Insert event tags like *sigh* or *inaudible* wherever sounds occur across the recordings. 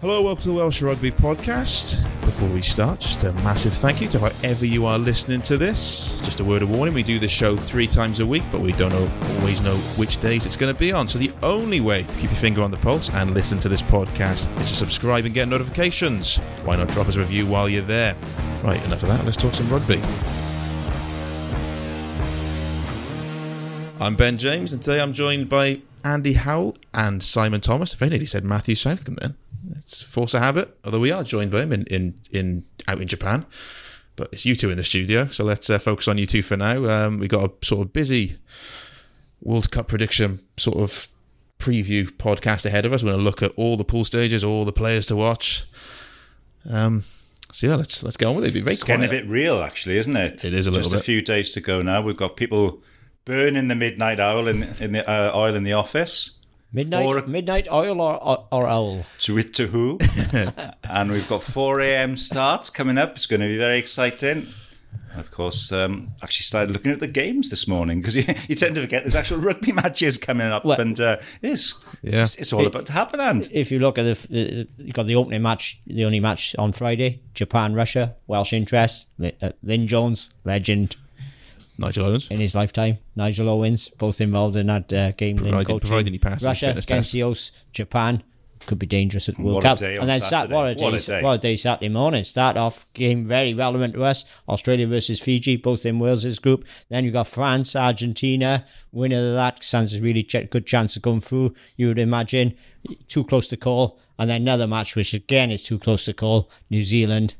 Hello, welcome to the Welsh Rugby Podcast. Before we start, just a massive thank you to whoever you are listening to this. Just a word of warning: we do this show three times a week, but we don't know, always know which days it's going to be on. So the only way to keep your finger on the pulse and listen to this podcast is to subscribe and get notifications. Why not drop us a review while you're there? Right, enough of that. Let's talk some rugby. I'm Ben James, and today I'm joined by Andy Howell and Simon Thomas. If I nearly said Matthew Southcombe then. It's force of habit, although we are joined by him in, in, in out in Japan. But it's you two in the studio, so let's uh, focus on you two for now. Um, we got a sort of busy World Cup prediction sort of preview podcast ahead of us. We're going to look at all the pool stages, all the players to watch. Um, so yeah, let's let's get on with it. Be very It's quiet. getting a bit real, actually, isn't it? It is a little Just bit. a few days to go now. We've got people burning the midnight oil in, in the uh, oil in the office. Midnight, Four- midnight oil or, or, or owl? To it to who? *laughs* and we've got 4 a.m. starts coming up. It's going to be very exciting. And Of course, um, actually started looking at the games this morning because *laughs* you, you tend to forget there's actual rugby *laughs* matches coming up, Well- and uh, it is. Yeah. It's, it's all about to happen. And If you look at the, the you got the opening match, the only match on Friday, Japan Russia, Welsh interest, Li- uh, Lyn Jones, legend Nigel Owens. in his lifetime, Nigel Owens, both involved in that uh, game. Lyn Provided- coaching. he passes Russia, fitness test. Gencios, Japan. Could be dangerous at the World What a Cup. day on and then Sat- Saturday. what a day! What a day. what a day Saturday morning. Start off game very relevant to us. Australia versus Fiji, both in Wales's group. Then you got France, Argentina. Winner of that stands a really ch- good chance of going through. You would imagine too close to call. And then another match, which again is too close to call. New Zealand,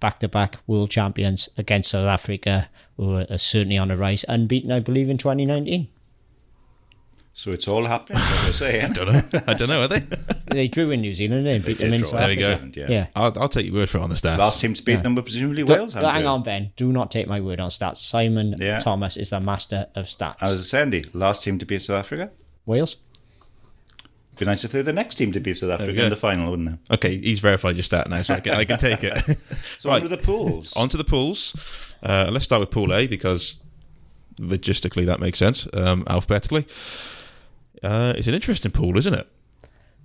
back to back world champions against South Africa, who are certainly on the rise, unbeaten, I believe, in 2019. so it's all happening. I say? *laughs* I don't know. I don't know. Are they? *laughs* They drew in New Zealand, they beat them in draw. South There we go. Yeah. Yeah. I'll, I'll take your word for it on the stats. Last team to beat them were presumably Don't- Wales. hang on, Ben. Do not take my word on stats. Simon Yeah. Thomas is the master of stats. I was saying, Andy, last team to beat South Africa. Wales? Be nice if they're the next team to beat South Africa in the final, wouldn't it? Okay, he's verified your stat now, so I can, I can take it. *laughs* *laughs* So Right. on with the pools. On to the pools. Uh, let's start with Pool A because logistically that makes sense, um, alphabetically. Uh, it's an interesting pool, isn't it?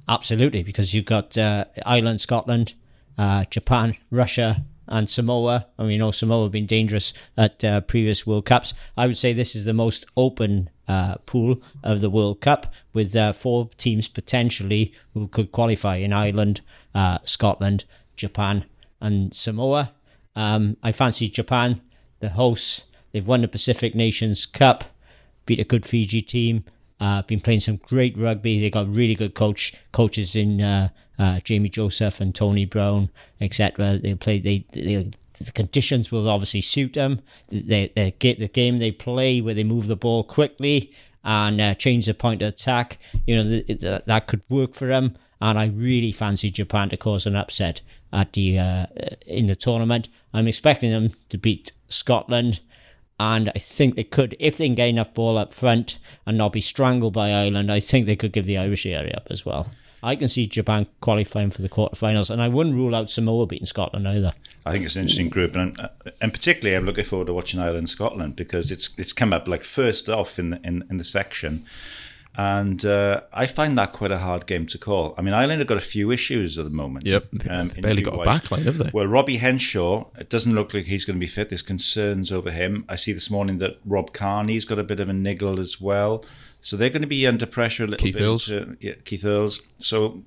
Absolutely, because you've got uh, Ireland, Scotland, uh, Japan, Russia, and Samoa. And we know Samoa have been dangerous at uh, previous World Cups. I would say this is the most open uh, pool of the World Cup, with uh, four teams potentially who could qualify in Ireland, uh, Scotland, Japan, and Samoa. Um, I fancy Japan, the hosts. They've won the Pacific Nations Cup, beat a good Fiji team. Uh, been playing some great rugby. They got really good coach coaches in uh, uh, Jamie Joseph and Tony Brown, etc. They play. They, they the conditions will obviously suit them. They, get the game they play where they move the ball quickly and uh, change the point of attack. You know th- th- that could work for them. And I really fancy Japan to cause an upset at the uh, in the tournament. I'm expecting them to beat Scotland and I think they could, if they can get enough ball up front and not be strangled by Ireland, I think they could give the Irish area up as well. I can see Japan qualifying for the quarterfinals, and I wouldn't rule out Samoa beating Scotland either. I think it's an interesting group, and uh, and particularly I'm looking forward to watching Ireland Scotland because it's it's come up like first off in the in, in the section, and uh, I find that quite a hard game to call. I mean, Ireland have got a few issues at the moment. Yep. They've barely got a backline, have they? Well, Robbie Henshaw, it doesn't look like he's going to be fit. There's concerns over him. I see this morning that Rob Kearney's got a bit of a niggle as well. So they're going to be under pressure a little Keith bit. Earls. into- yeah, Keith Earls. So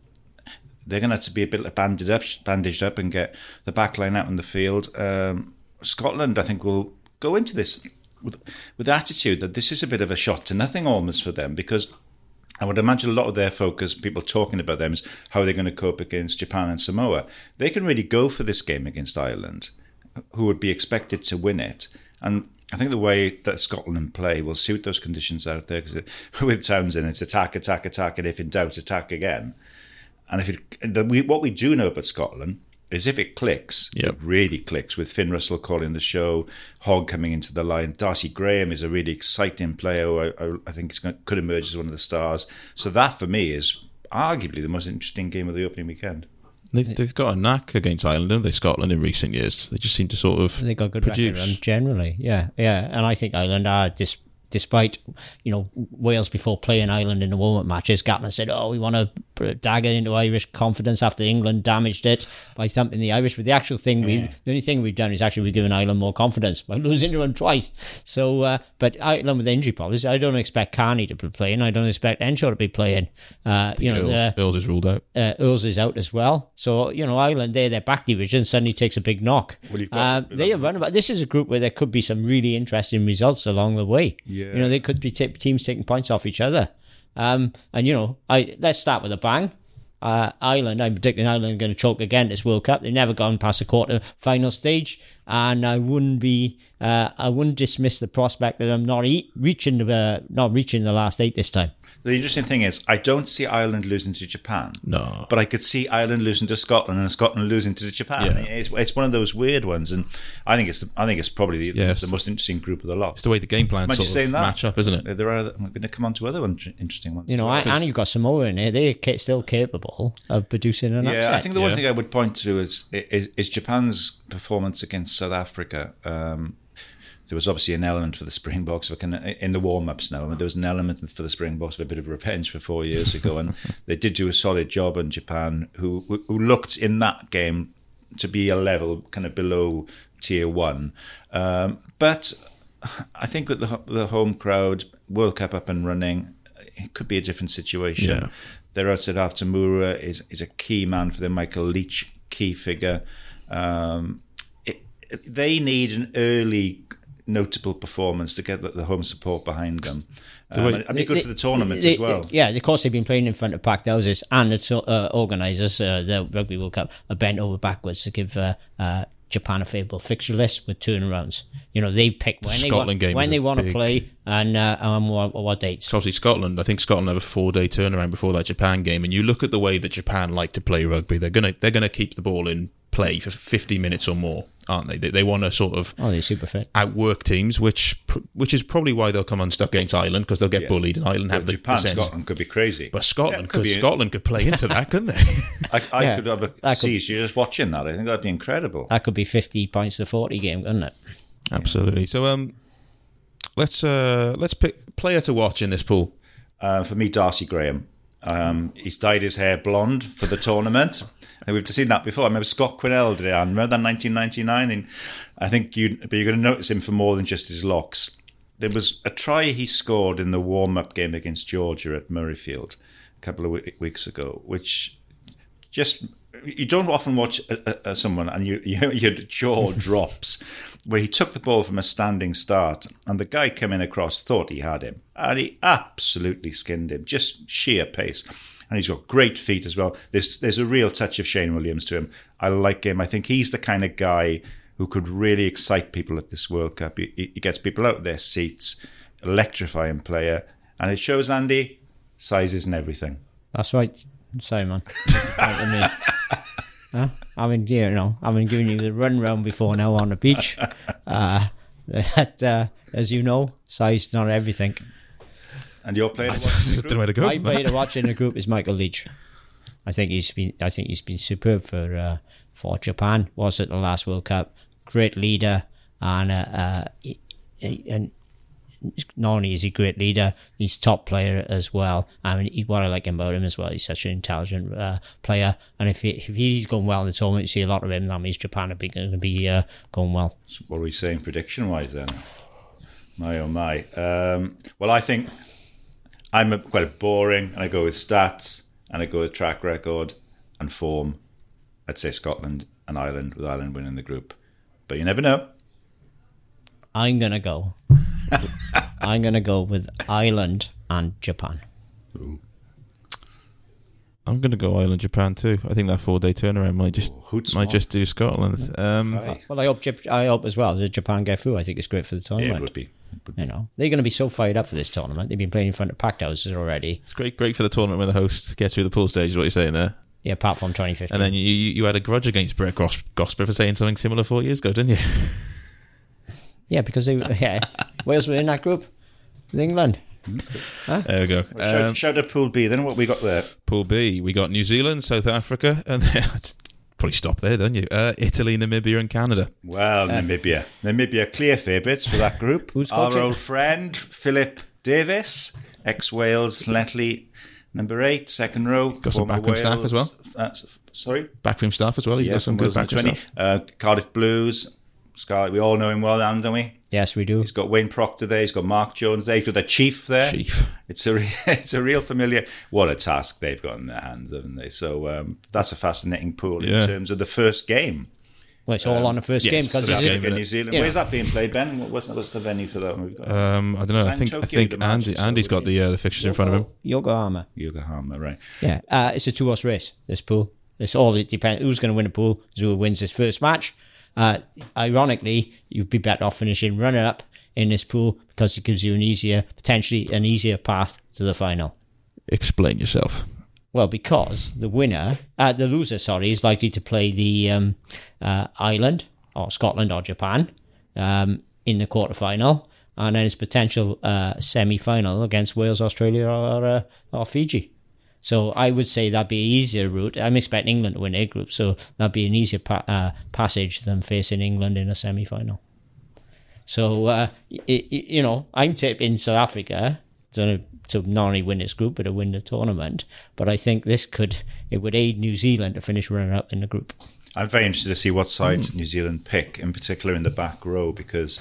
they're going to have to be a bit bandaged up, bandaged up, and get the back line out in the field. Um, Scotland, I think, will go into this with with the attitude that this is a bit of a shot to nothing almost for them because. I would imagine a lot of their focus, people talking about them, is how they're going to cope against Japan and Samoa. They can really go for this game against Ireland, who would be expected to win it. And I think the way that Scotland play will suit those conditions out there. Because *laughs* with Townsend, it's attack, attack, attack, and if in doubt, attack again. And if it, the, we, what we do know about Scotland is if it clicks, Yep. it really clicks with Finn Russell calling the show, Hogg coming into the line. Darcy Graham is a really exciting player who I, I, I think going, could emerge as one of the stars. So that for me is arguably the most interesting game of the opening weekend. They've, they've got a knack against Ireland, haven't they, Scotland, in recent years. They just seem to sort of They got good produce. record generally. Yeah, yeah. And I think Ireland are dis- despite you know Wales before playing Ireland in the warm-up matches, Gatland said, "Oh, we want to dagger into Irish confidence after England damaged it by thumping the Irish. But the actual thing, we the only thing we've done is actually we've given Ireland more confidence by *laughs* losing to them twice. So, uh, but Ireland with injury problems, I don't expect Kearney to be playing. I don't expect Enshaw to be playing. Uh, you know, Earls, uh, Earls is ruled out. uh, Earls is out as well. So, you know, Ireland, there, their back division suddenly takes a big knock. Well, uh, they have run about. This is a group where there could be some really interesting results along the way. Yeah. You know, they could be t- teams taking points off each other. Um, and, you know, I let's start with a bang. Uh, Ireland, I'm predicting Ireland are going to choke again this World Cup. They've never gone past the quarter final stage, and I wouldn't be, uh, I wouldn't dismiss the prospect that I'm not reaching the, not reaching the last eight this time. The interesting thing is, I don't see Ireland losing to Japan. No. But I could see Ireland losing to Scotland and Scotland losing to Japan. Yeah. It's, it's one of those weird ones, and I think it's the, I think it's probably the, Yes. the most interesting group of the lot. It's the way the game plans Mind you sort saying of that? match up, isn't it? There are. I'm going to come on to other one, interesting ones. You know, as well. and you've got Samoa in it. They're still capable of producing an Yeah, upset. I think the one thing I would point to is, is is Japan's performance against South Africa. Um, there was obviously an element for the Springboks of a kind of- in the warm ups. Now, I mean, there was an element for the Springboks of a bit of revenge for four years ago, and *laughs* they did do a solid job in Japan, who who looked in that game to be a level kind of below tier one. Um, but I think with the the home crowd, World Cup up and running, it could be a different situation. Yeah. Their outside after Mura is is a key man for them. Michael Leitch, key figure. Um, it- they need an early notable performance to get the, the home support behind them. Um, way- and it'd be good They- for the tournament they- as well. Yeah, of course they've been playing in front of packed houses, and the to- uh, organisers, uh, the Rugby World Cup, are bent over backwards to give uh, uh, Japan a favourable fixture list with turnarounds. You know, they pick when they Scotland want, game when is they a want to play and uh, um, what, what dates. So obviously Scotland. I think Scotland have a four day turnaround before that Japan game, and you look at the way that Japan like to play rugby. They're gonna they're gonna keep the ball in play for fifty minutes or more, aren't they? They, they want to sort of Oh, they're super fit. outwork teams, which which is probably why they'll come unstuck against Ireland because they'll get Yeah. bullied, and Ireland have the, Japan, the sense. Scotland could be crazy. But Scotland Yeah, could, be- Scotland could play into that, couldn't they? *laughs* I, I Yeah, could have a that could- seize you just watching that. I think that'd be incredible. That could be 50 points to 40 game, couldn't it? Absolutely. So um, let's uh let's pick player to watch in this pool. Uh, for me, Darcy Graham. Um, he's dyed his hair blonde for the tournament. And we've seen that before. I remember Scott Quinnell did it. I remember that 1999. And I think you, but you're going to notice him for more than just his locks. There was a try he scored in the warm-up game against Georgia at Murrayfield a couple of we- weeks ago, which just you don't often watch a, a someone and you, *laughs* you your jaw *laughs* drops where he took the ball from a standing start and the guy coming across thought he had him and he absolutely skinned him just sheer pace and he's got great feet as well there's there's a real touch of Shane Williams to him I like him I think he's the kind of guy who could really excite people at this World Cup he, he gets people out of their seats electrifying player and it shows Andy sizes and everything That's right, Simon. Right to me. *laughs* Huh? I mean, you know, I've been giving you the run round before now on the beach. *laughs* Uh, *laughs* that, uh, as you know, size not everything. And your player to watch in the don't know group? where to go. My from that. player to watch in the group is Michael Leitch. I think he's been. I think he's been superb for uh, for Japan. Was at the last World Cup. Great leader, and uh, uh, he- he- and not only is he a great leader, he's top player as well. I mean, what I like about him as well, he's such an intelligent uh, player. And if he, if he's going well in the tournament, you see a lot of him. That means Japan are going to be uh, going well. What are we saying prediction wise then? My oh my. Um, well, I think I'm a, quite boring, and I go with stats, and I go with track record and form. I'd say Scotland and Ireland, with Ireland winning the group. But you never know. I'm gonna go. *laughs* I'm gonna go with Ireland and Japan. I'm going to go Ireland, Japan too. I think that four day turnaround might just hoot might smart. just do Scotland. Um, Well, I hope I hope as well that Japan get through. I think it's great for the Yeah, tournament. would be. It would be. You know, they're going to be so fired up for this tournament. They've been playing in front of packed houses already. it's great, great for the tournament when the hosts get through the pool stage. Is what you're saying there. Yeah, apart from 2015. And then you you, you had a grudge against Brett Gos- Gosper for saying something similar four years ago, didn't you? *laughs* yeah, because they yeah, Wales were in that group with England. There we go. Shout, Um, shout out Pool B. Then what we got there? pool B, we got New Zealand, South Africa, and *laughs* probably stop there, don't you? Uh, Italy, Namibia, and Canada. Well, Namibia. Namibia clear favourites for that group. *laughs* Who's Our coaching? old friend Philip Davies, ex Wales, Llanelli, Number eight, second row. Got some former backroom staff as well. Uh, sorry? Backroom staff as well. He's Yeah, got some good backroom 20. staff. Uh, Cardiff Blues. Scarlett, we all know him well, Dan, don't we? Yes, we do. He's got Wayne Proctor there. He's got Mark Jones there. He's got the chief there. Chief. It's a re- *laughs* it's a real familiar. What a task they've got in their hands, haven't they? So um, that's a fascinating pool Yeah. in terms of the first game. Well, it's all on the first yes, game because it's game, Africa, New? Zealand. Yeah. Where's that being played, Ben? What's, what's the venue for that one? We've got Um, I don't know. I in think I think Andy so Andy's got the uh, the fixtures in front of him. Yokohama. Yokohama, right? Yeah, uh, it's a two horse race. This pool. It's all it depends. Who's going to win a pool? Who wins this first match? Uh, ironically, you'd be better off finishing runner up in this pool because it gives you an easier, potentially an easier path to the final. Explain yourself. Well, because the winner, uh, the loser, sorry, is likely to play the um, uh, Ireland or Scotland or Japan um, in the quarterfinal, and then its potential uh, semi-final against Wales, Australia, or uh, or Fiji. So I would say that'd be an easier route. I'm expecting England to win their group, so that'd be an easier pa- uh, passage than facing England in a semi-final. So uh, y- y- you know, I'm tipping South Africa to to not only win this group but to win the tournament. But I think this could it would aid New Zealand to finish runner up in the group. I'm very interested to see what side New Zealand pick, in particular in the back row, because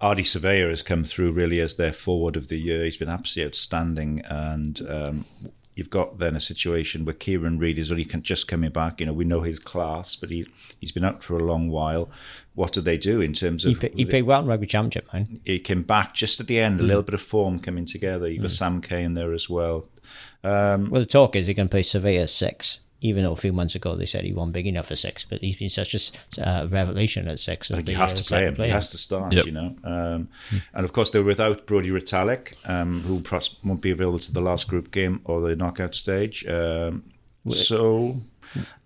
Ardie Savea has come through really as their forward of the year. He's been absolutely outstanding, and um, you've got then a situation where Kieran Read is only just coming back. You know, we know his class, but he he's been out for a long while. What do they do in terms He, of? he played well in rugby championship, man. he came back just at the end, a little bit of form coming together. You've got Sam Cane there as well. Um, Well, the talk is he can play Savea six. Even though a few months ago they said he wasn't big enough for six, but he's been such a uh, revelation at six. I think you have to play him. He has to start, Yep. you know. Um, and of course, they're without Brody Retallick, um, who perhaps won't be available to the last group game or the knockout stage. Um, so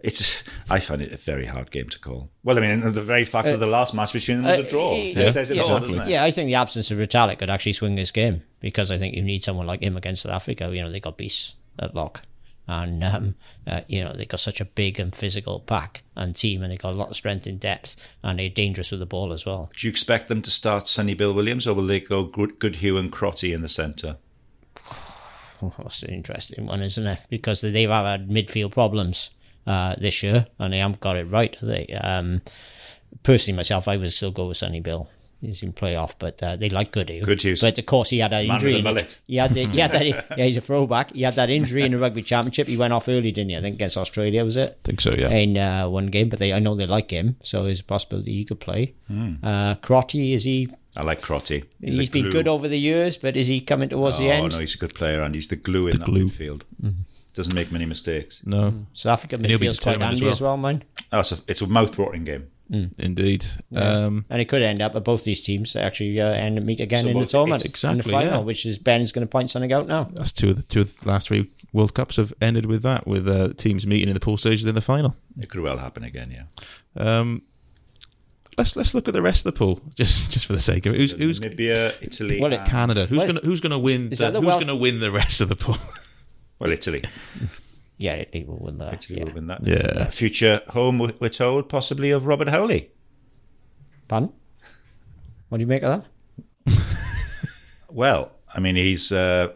it's, I find it a very hard game to call. Well, I mean, the very fact that the last match between them was a draw yeah, it says it yeah, all, doesn't it? Yeah, I think the absence of Retallick could actually swing this game because I think you need someone like him against South Africa. You know, they got beasts at lock. And, um, uh, you know, they got such a big and physical pack and team, and they got a lot of strength in depth, and they're dangerous with the ball as well. Do you expect them to start Sonny Bill Williams, or will they go Good, Goodhue and Crotty in the centre? Oh, *sighs* that's an interesting one, isn't it? Because they've had midfield problems uh, this year, and they haven't got it right. They um, personally, myself, I would still go with Sonny Bill. He's in playoff, but uh, they like Goodhue. Goodhue's. But of course, he had that Man injury. with a in- mullet. *laughs* He had, the, he had that. *laughs* Yeah, he's a throwback. He had that injury in the rugby championship. He went off early, didn't he? I think against Australia was it? I think so. Yeah. In uh, one game, but they I know they like him, so there's a possibility he could play. Uh, Crotty, is he? I like Crotty. He's the been glue. good over the years, but is he coming towards the end? Oh end? no, he's a good player, and he's the glue in that glue. midfield. Doesn't make many mistakes. No, South Africa he'll be midfield's quite determined as well. as well, man. Oh, it's a, it's a mouth-watering game. Indeed. Um, And it could end up at both these teams actually uh, end meet again So in the tournament, it's in the exactly, final, yeah. which is Ben's going to point something out now. that's two of the two of the last three World Cups have ended with that, with uh, teams meeting in the pool stages in the final. It could well happen again, yeah. Um, let's let's look at the rest of the pool, just just for the sake of it. Who's who's Namibia, Italy, Well, it Canada? Who's Well, gonna who's gonna win? The, the who's Wel- gonna win the rest of the pool? well, Italy. *laughs* Yeah, it will win that. Italy yeah. will win that. Yeah. Future home, we- we're told, possibly of Robert Howley. Pardon? What do you make of that? *laughs* Well, I mean, he's uh,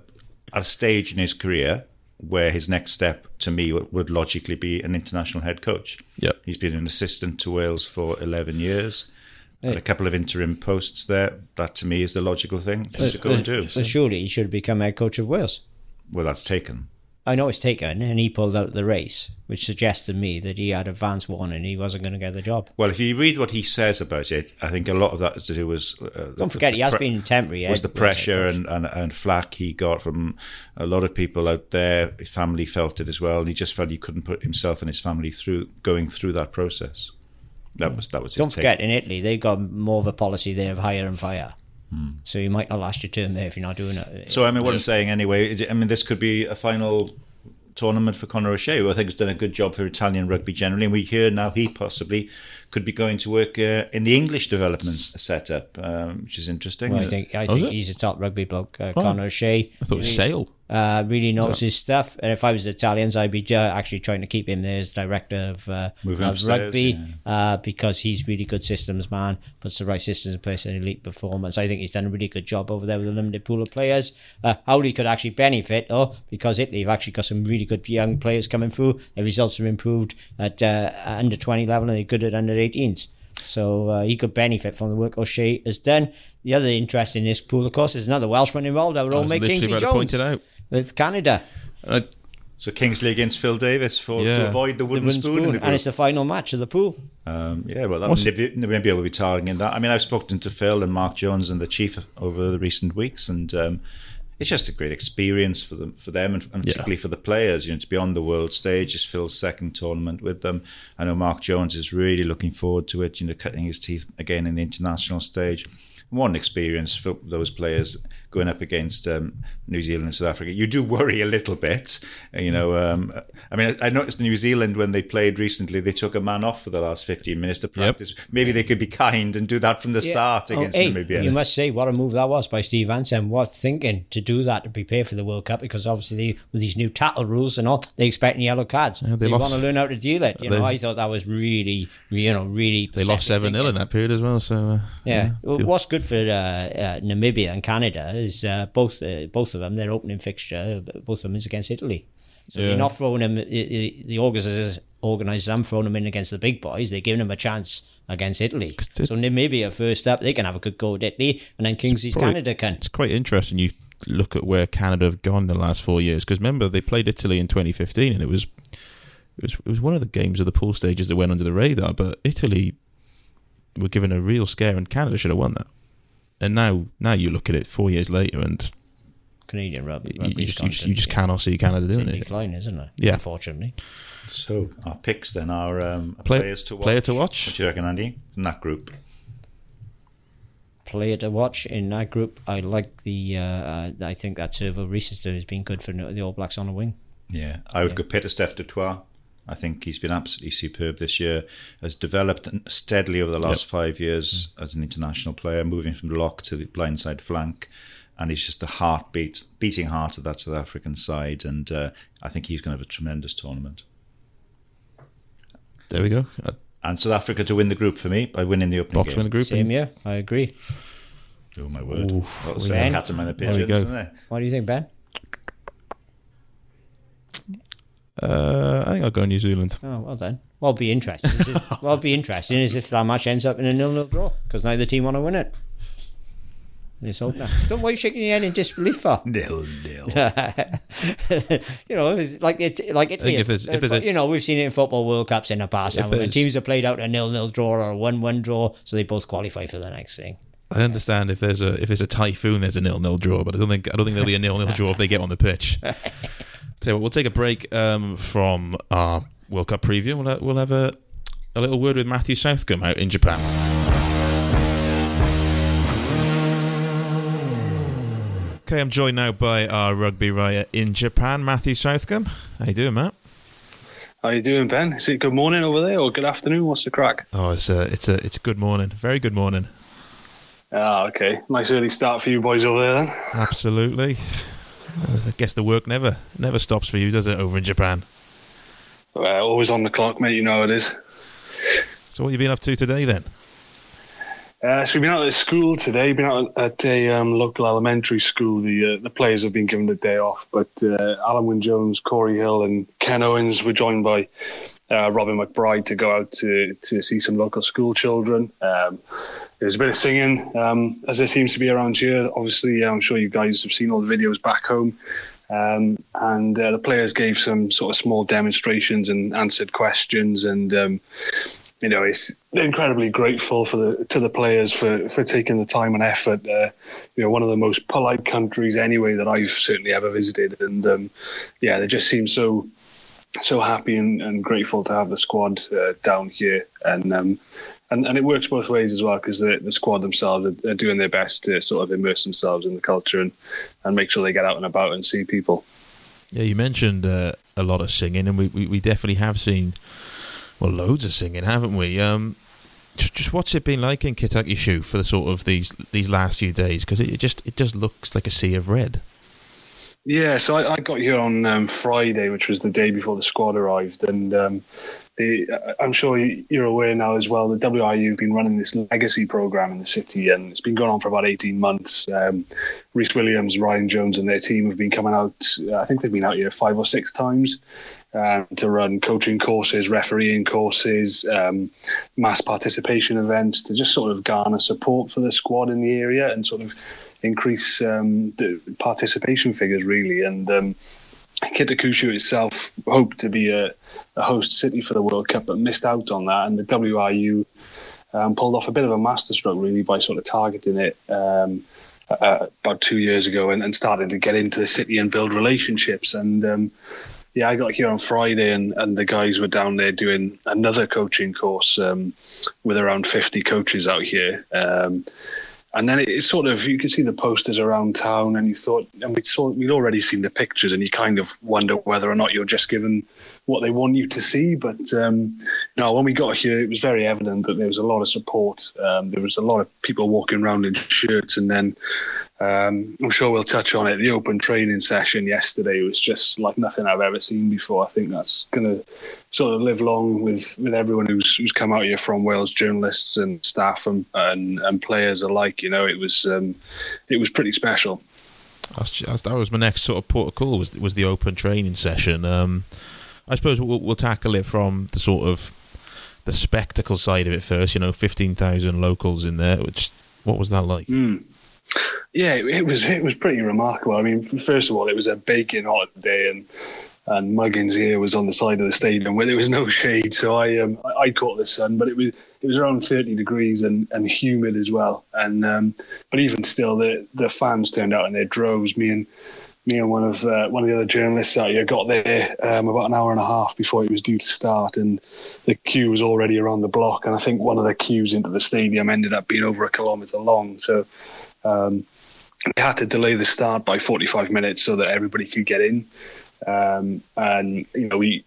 at a stage in his career where his next step, to me, would- would logically be an international head coach. Yep. He's been an assistant to Wales for 11 years. Had a couple of interim posts there. That, to me, is the logical thing to go and do. So surely he should become head coach of Wales. Well, that's taken. I know it's taken, and he pulled out the race, which suggests to me that he had advance warning he wasn't going to get the job. Well, if you read what he says about it, I think a lot of that is to do with. Uh, Don't forget, the he has pre- been temporary. was the pressure and, and, and flack he got from a lot of people out there. His family felt it as well. And he just felt he couldn't put himself and his family through going through that process. That was that was. his Don't take. forget, in Italy, they've got more of a policy there of hire and fire. So you might not last your term there if you're not doing it. So I mean, what I'm saying anyway. I mean, this could be a final tournament for Conor O'Shea, who I think has done a good job for Italian rugby generally. And we hear now he possibly could be going to work uh, in the English development setup, um, which is interesting. Well, I think I Oh, think he's a top rugby bloke. Uh, Conor O'Shea. I thought it was Sale. Uh, really knows his stuff. And if I was Italians, I'd be uh, actually trying to keep him there as director of, uh, of rugby yeah. uh, because he's really good systems man, puts the right systems in place and elite performance. I think he's done a really good job over there with a limited pool of players. Uh, Howley could actually benefit though because Italy have actually got some really good young players coming through. Their results are improved at uh, under 20 level and they're good at under 18s. So uh, he could benefit from the work O'Shea has done. The other interest in this pool, of course, is another Welshman involved. Our I old was mate literally Kingsley about to Jones point it out. with Canada. Uh, So Kingsley against Phil Davies for to avoid the The wooden, wooden spoon, in spoon, the and it's the final match of the pool. Um, yeah, well, that What's- maybe, maybe able to be targeting that. I mean, I've spoken to Phil and Mark Jones and the chief over the recent weeks, and um, it's just a great experience for them, for them, and, and Yeah. particularly for the players. You know, to be on the world stage is Phil's second tournament with them. I know Mark Jones is really looking forward to it. You know, cutting his teeth again in the international stage. What an experience for those players going up against um, New Zealand and South Africa. You do worry a little bit, you know. Um, I mean, I noticed New Zealand when they played recently, they took a man off for the last 15 minutes to practice. Maybe they could be kind and do that from the start Oh, against hey, Namibia. You must say what a move that was by Steve Hansen. What thinking to do that to prepare for the World Cup because obviously they, with these new tackle rules and all, they expecting yellow cards. they they lost- want to learn how to deal it. You They- know, I thought that was really, you know, really. they lost 7 0 in that period as well. So, uh, Yeah. Well, what's good for uh, uh, Namibia and Canada is uh, both uh, both of them. Their opening fixture, both of them is against Italy. So Yeah. you're not throwing them. The, organisers, organisers, I'm throwing them in against the big boys. They're giving them a chance against Italy. it- So Namibia first up, they can have a good go at Italy, and then Kingsley's probably- Canada can. it's quite interesting. You look at where Canada have gone the last four years because remember they played Italy in 2015 and it was it was it was one of the games of the pool stages that went under the radar. But Italy were given a real scare and Canada should have won that. And now now you look at it four years later and Canadian rugby. you, you, just, you, just, you just cannot see Canada It's doing in it. decline, isn't it? Yeah. Unfortunately. so our picks then are um, Play- players to watch. player to watch? What do you reckon, Andy? In that group. Player to watch in that group. I like the. Uh, uh, I think that Servo Reesister has been good for the All Blacks on the wing. Yeah, I would go Pieter-Steph du Toit. I think he's been absolutely superb this year. Has developed steadily over the last five years as an international player, moving from lock to the blindside flank, and he's just the heartbeat, beating heart of that South African side. And uh, I think he's going to have a tremendous tournament. There we go. Uh, And South Africa to win the group for me by winning the opening Box game. win the group. Same year. I agree. Oh my word! Oof. That'll say Ben? the cat among the There we go. isn't there? What do you think, Ben? Uh, I think I'll go New Zealand. Oh, well then. Well, be interesting. Is it- *laughs* well, be interesting is if that match ends up in a nil-nil draw because neither team want to win it. Let's hope not. Don't why are you shaking your head in disbelief for? Nil nil. you know, like it, like Italy. if there's- if there's a- you know, we've seen it in football World Cups in the past. If And when teams have played out a nil-nil draw or a one-one draw, so they both qualify for the next thing. I understand if there's a if there's a typhoon, there's a nil nil draw, but I don't think I don't think there'll be a nil nil *laughs* draw if they get on the pitch. *laughs* So we'll take a break um, from our World Cup preview. We'll we'll have a a little word with Matthew Southcombe out in Japan. Okay, I'm joined now by our rugby writer in Japan, Matthew Southcombe. How you doing, Matt? How you doing, Ben? Is it good morning over there or good afternoon? What's the crack? Oh, it's a it's a it's a good morning, very good morning. Ah, okay. Nice early start for you boys over there then. Absolutely. I guess the work never never stops for you, does it? Over in Japan. Uh, always on the clock, mate. You know how it is. So, what have you been up to today then? Uh, so we've been out at school today. Been out at a um, local elementary school. The uh, the players have been given the day off, but uh, Alun Wyn Jones, Cory Hill, and Ken Owens were joined by uh, Robin McBryde to go out to to see some local school children. Um, there's a bit of singing, um, as there seems to be around here. Obviously, I'm sure you guys have seen all the videos back home. Um, and uh, the players gave some sort of small demonstrations and answered questions and um, you know, it's incredibly grateful for the to the players for, for taking the time and effort. Uh, you know, one of the most polite countries anyway that I've certainly ever visited, and um, yeah, they just seem so so happy and, and grateful to have the squad uh, down here, and um, and and it works both ways as well because the the squad themselves are, are doing their best to sort of immerse themselves in the culture and and make sure they get out and about and see people. Yeah, you mentioned uh, a lot of singing, and we, we, we definitely have seen well loads of singing, haven't we? Um, just, what's it been like in Kitakyushu for the sort of these these last few days? Because it just it just looks like a sea of red. Yeah, so I, I got here on um, Friday, which was the day before the squad arrived, and um, the, I'm sure you're aware now as well. The WRU have been running this legacy program in the city, and it's been going on for about 18 months. Um, Rhys Williams, Ryan Jones, and their team have been coming out. I think they've been out here five or six times um, to run coaching courses, refereeing courses, um, mass participation events to just sort of garner support for the squad in the area and sort of increase um, the participation figures really. And um, Kitakyushu itself hoped to be a, a, host city for the World Cup, but missed out on that. And the WRU um, pulled off a bit of a masterstroke really by sort of targeting it. Uh, about two years ago, and, and starting to get into the city and build relationships. And um, yeah, I got here on Friday, and, and the guys were down there doing another coaching course um, with around 50 coaches out here. Um, and then it, sort of you could see the posters around town, and you thought, and we saw we'd already seen the pictures, and you kind of wonder whether or not you're just given what they want you to see. But um, no, when we got here, it was very evident that there was a lot of support. Um, there was a lot of people walking around in shirts, and then um, I'm sure we'll touch on it. The open training session yesterday was just like nothing I've ever seen before. I think that's going to sort of live long with, with everyone who's who's come out here from Wales, journalists and staff and and, and players alike. You know, it was um, it was pretty special. That was my next sort of protocol was was the open training session. Um, I suppose we'll, we'll tackle it from the sort of the spectacle side of it first. You know, fifteen thousand locals in there. Which what was that like? Mm. Yeah, it, was it was pretty remarkable. I mean, first of all, it was a baking hot day, and and Muggins here was on the side of the stadium where there was no shade, so I um, I caught the sun, but it was it was around thirty degrees and, and humid as well. And um, but even still, the the fans turned out in their droves. Me and me and one of uh, one of the other journalists out here got there um, about an hour and a half before it was due to start, and the queue was already around the block. And I think one of the queues into the stadium ended up being over a kilometre long. So um, they had to delay the start by 45 minutes so that everybody could get in. Um, and you know, we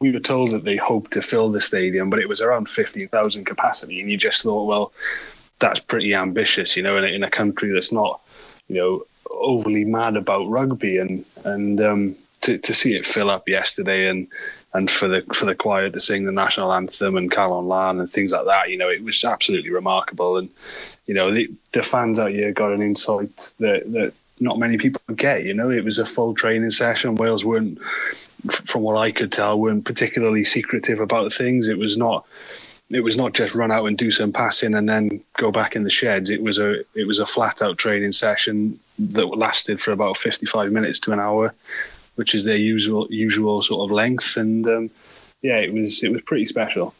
we were told that they hoped to fill the stadium, but it was around 15,000 capacity, and you just thought, well, that's pretty ambitious, you know, in a, in a country that's not, you know, overly mad about rugby, and and um, to to see it fill up yesterday, and and for the for the choir to sing the national anthem and Calon Lân and things like that, you know, it was absolutely remarkable, and you know, the, the fans out here got an insight that, that not many people get. You know, it was a full training session. Wales weren't, from what I could tell, weren't particularly secretive about things. It was not. It was not just run out and do some passing and then go back in the sheds. It was a it was a flat out training session that lasted for about fifty five minutes to an hour, which is their usual usual sort of length. And um, yeah, it was it was pretty special.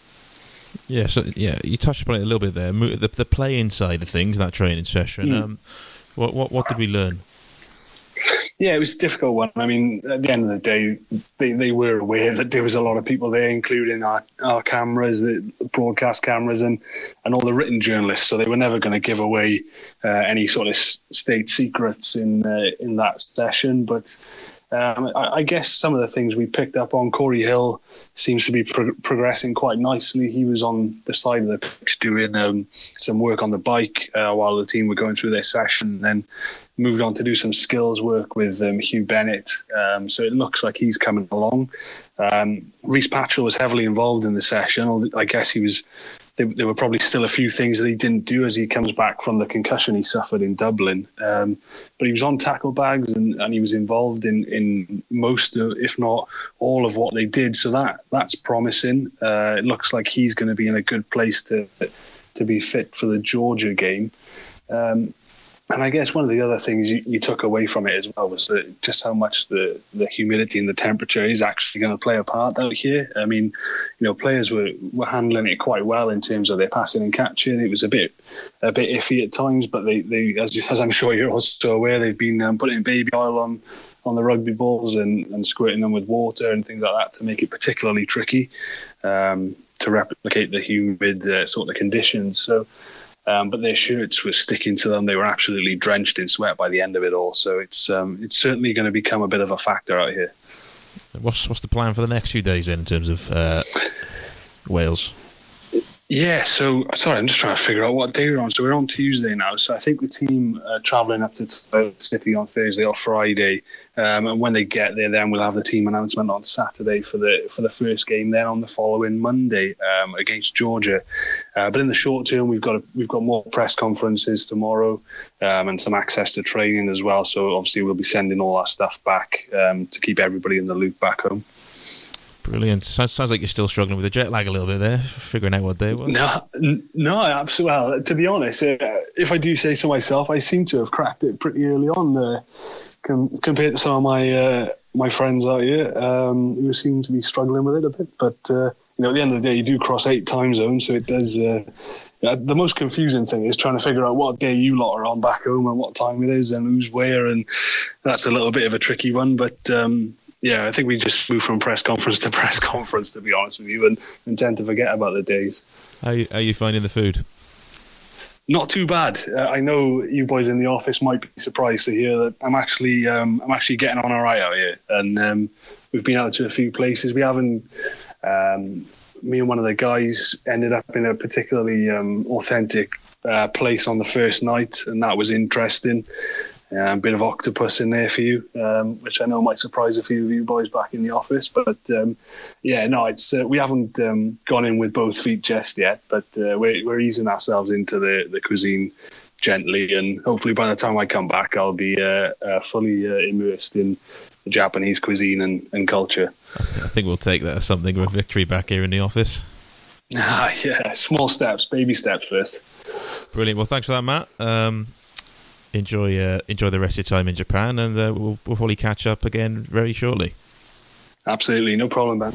Yeah, so yeah, you touched upon it a little bit there. The, the playing side of things, that training session. Mm. Um, what, what what did we learn? Yeah, it was a difficult one. I mean, at the end of the day, they, they were aware that there was a lot of people there, including our, our cameras, the broadcast cameras, and, and all the written journalists. So they were never going to give away uh, any sort of state secrets in uh, in that session. But um, I, I, guess some of the things we picked up on, Cory Hill seems to be pro- progressing quite nicely. He was on the side of the pitch doing um, some work on the bike uh, while the team were going through their session, and then moved on to do some skills work with um, Huw Bennett. Um, so it looks like he's coming along. Um, Rhys Patchell was heavily involved in the session. I guess he was there, there, were probably still a few things that he didn't do as he comes back from the concussion he suffered in Dublin. Um, but he was on tackle bags and, and he was involved in, in most, of, if not all, of what they did. So that that's promising. Uh, it looks like he's going to be in a good place to to be fit for the Georgia game. Um, and I guess one of the other things you, you, took away from it as well was that just how much the, the humidity and the temperature is actually going to play a part out here. I mean, you know, players were, were handling it quite well in terms of their passing and catching. It was a bit a bit iffy at times, but they, they as, as I'm sure you're also aware, they've been um, putting baby oil on on the rugby balls and, and squirting them with water and things like that to make it particularly tricky um, to replicate the humid uh, sort of conditions. So um, but their shirts were sticking to them. They were absolutely drenched in sweat by the end of it all. So it's um, it's certainly going to become a bit of a factor out here. What's what's the plan for the next few days then, in terms of uh, Wales? Yeah, so sorry, I'm just trying to figure out what day we're on. So we're on Tuesday now. So I think the team uh, traveling up to City on Thursday or Friday, um, and when they get there, then we'll have the team announcement on Saturday for the for the first game. Then on the following Monday um, against Georgia. Uh, but in the short term, we've got a, we've got more press conferences tomorrow um, and some access to training as well. So obviously we'll be sending all our stuff back um, to keep everybody in the loop back home. Brilliant. Sounds, sounds like you're still struggling with the jet lag a little bit there, figuring out what day was. No, no, absolutely. Well, to be honest, uh, if I do say so myself, I seem to have cracked it pretty early on uh, com- compared to some of my uh, my friends out here um, who seem to be struggling with it a bit. But uh, you know, at the end of the day, you do cross eight time zones, so it does. Uh, the most confusing thing is trying to figure out what day you lot are on back home and what time it is and who's where, and that's a little bit of a tricky one. But um, yeah, I think we just move from press conference to *laughs* press conference, to be honest with you, and, and tend to forget about the days. How you, how you finding the food? Not too bad. Uh, I know you boys in the office might be surprised to hear that I'm actually um, I'm actually getting on all right out here, and um, we've been out to a few places. We haven't. Um, me and one of the guys ended up in a particularly um, authentic uh, place on the first night, and that was interesting. A um, bit of octopus in there for you, um, which I know might surprise a few of you boys back in the office. But um, yeah, no, it's uh, we haven't um, gone in with both feet just yet, but uh, we're, we're easing ourselves into the, the cuisine gently, and hopefully by the time I come back, I'll be uh, uh fully uh, immersed in the Japanese cuisine and, and culture. I think we'll take that as something of a victory back here in the office. *laughs* Ah, yeah, small steps, baby steps first. Brilliant. Well, thanks for that, Matt. Um, enjoy uh, enjoy the rest of your time in Japan, and uh, we'll, we'll probably catch up again very shortly. Absolutely, no problem, Ben.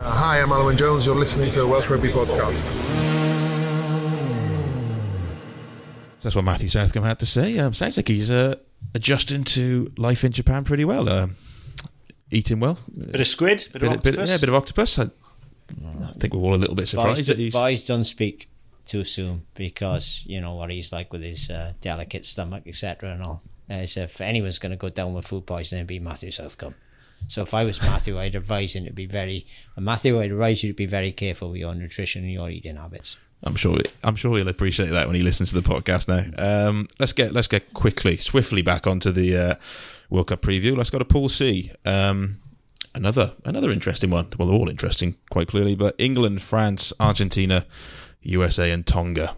Uh, hi, I'm Alan Jones. You're listening to a Welsh Rugby podcast. That's what Matthew Southcombe had to say. Um, sounds like he's uh, adjusting to life in Japan pretty well. Um, eating well. A bit of squid, bit, Bit, of bit, octopus. yeah, a bit of octopus. I, I think we're all a little bit surprised Boys, that he's. boys don't speak too soon because you know what he's like with his uh, delicate stomach, etc. And all. As if anyone's going to go down with food poisoning, it'd be Matthew Southcombe. So if I was Matthew, I'd advise him to be very. Matthew, I'd advise you to be very careful with your nutrition and your eating habits. I'm sure. I'm sure he'll appreciate that when he listens to the podcast now. Um, let's get let's get quickly, swiftly back onto the uh, World Cup preview. Let's go to Pool C. Um, another another interesting one. Well, they're all interesting, quite clearly. But England, France, Argentina, USA, and Tonga.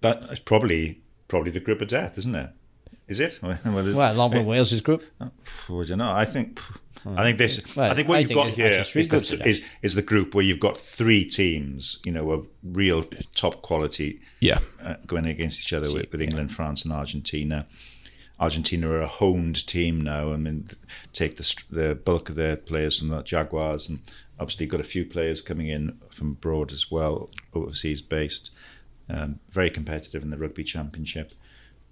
That's probably probably the group of death, isn't it? Is it? *laughs* Well, Well, along with Wales's group. Well, you know, I think, I think this. Well, I think what I you've think got it's here actually is the, is, is the group where you've got three teams, you know, of real top quality Yeah, uh, going against each other with, with England, France, and Argentina. Argentina are a honed team now. I mean, take the the bulk of their players from the Jaguars, and obviously got a few players coming in from abroad as well, overseas based. Um, very competitive in the Rugby Championship.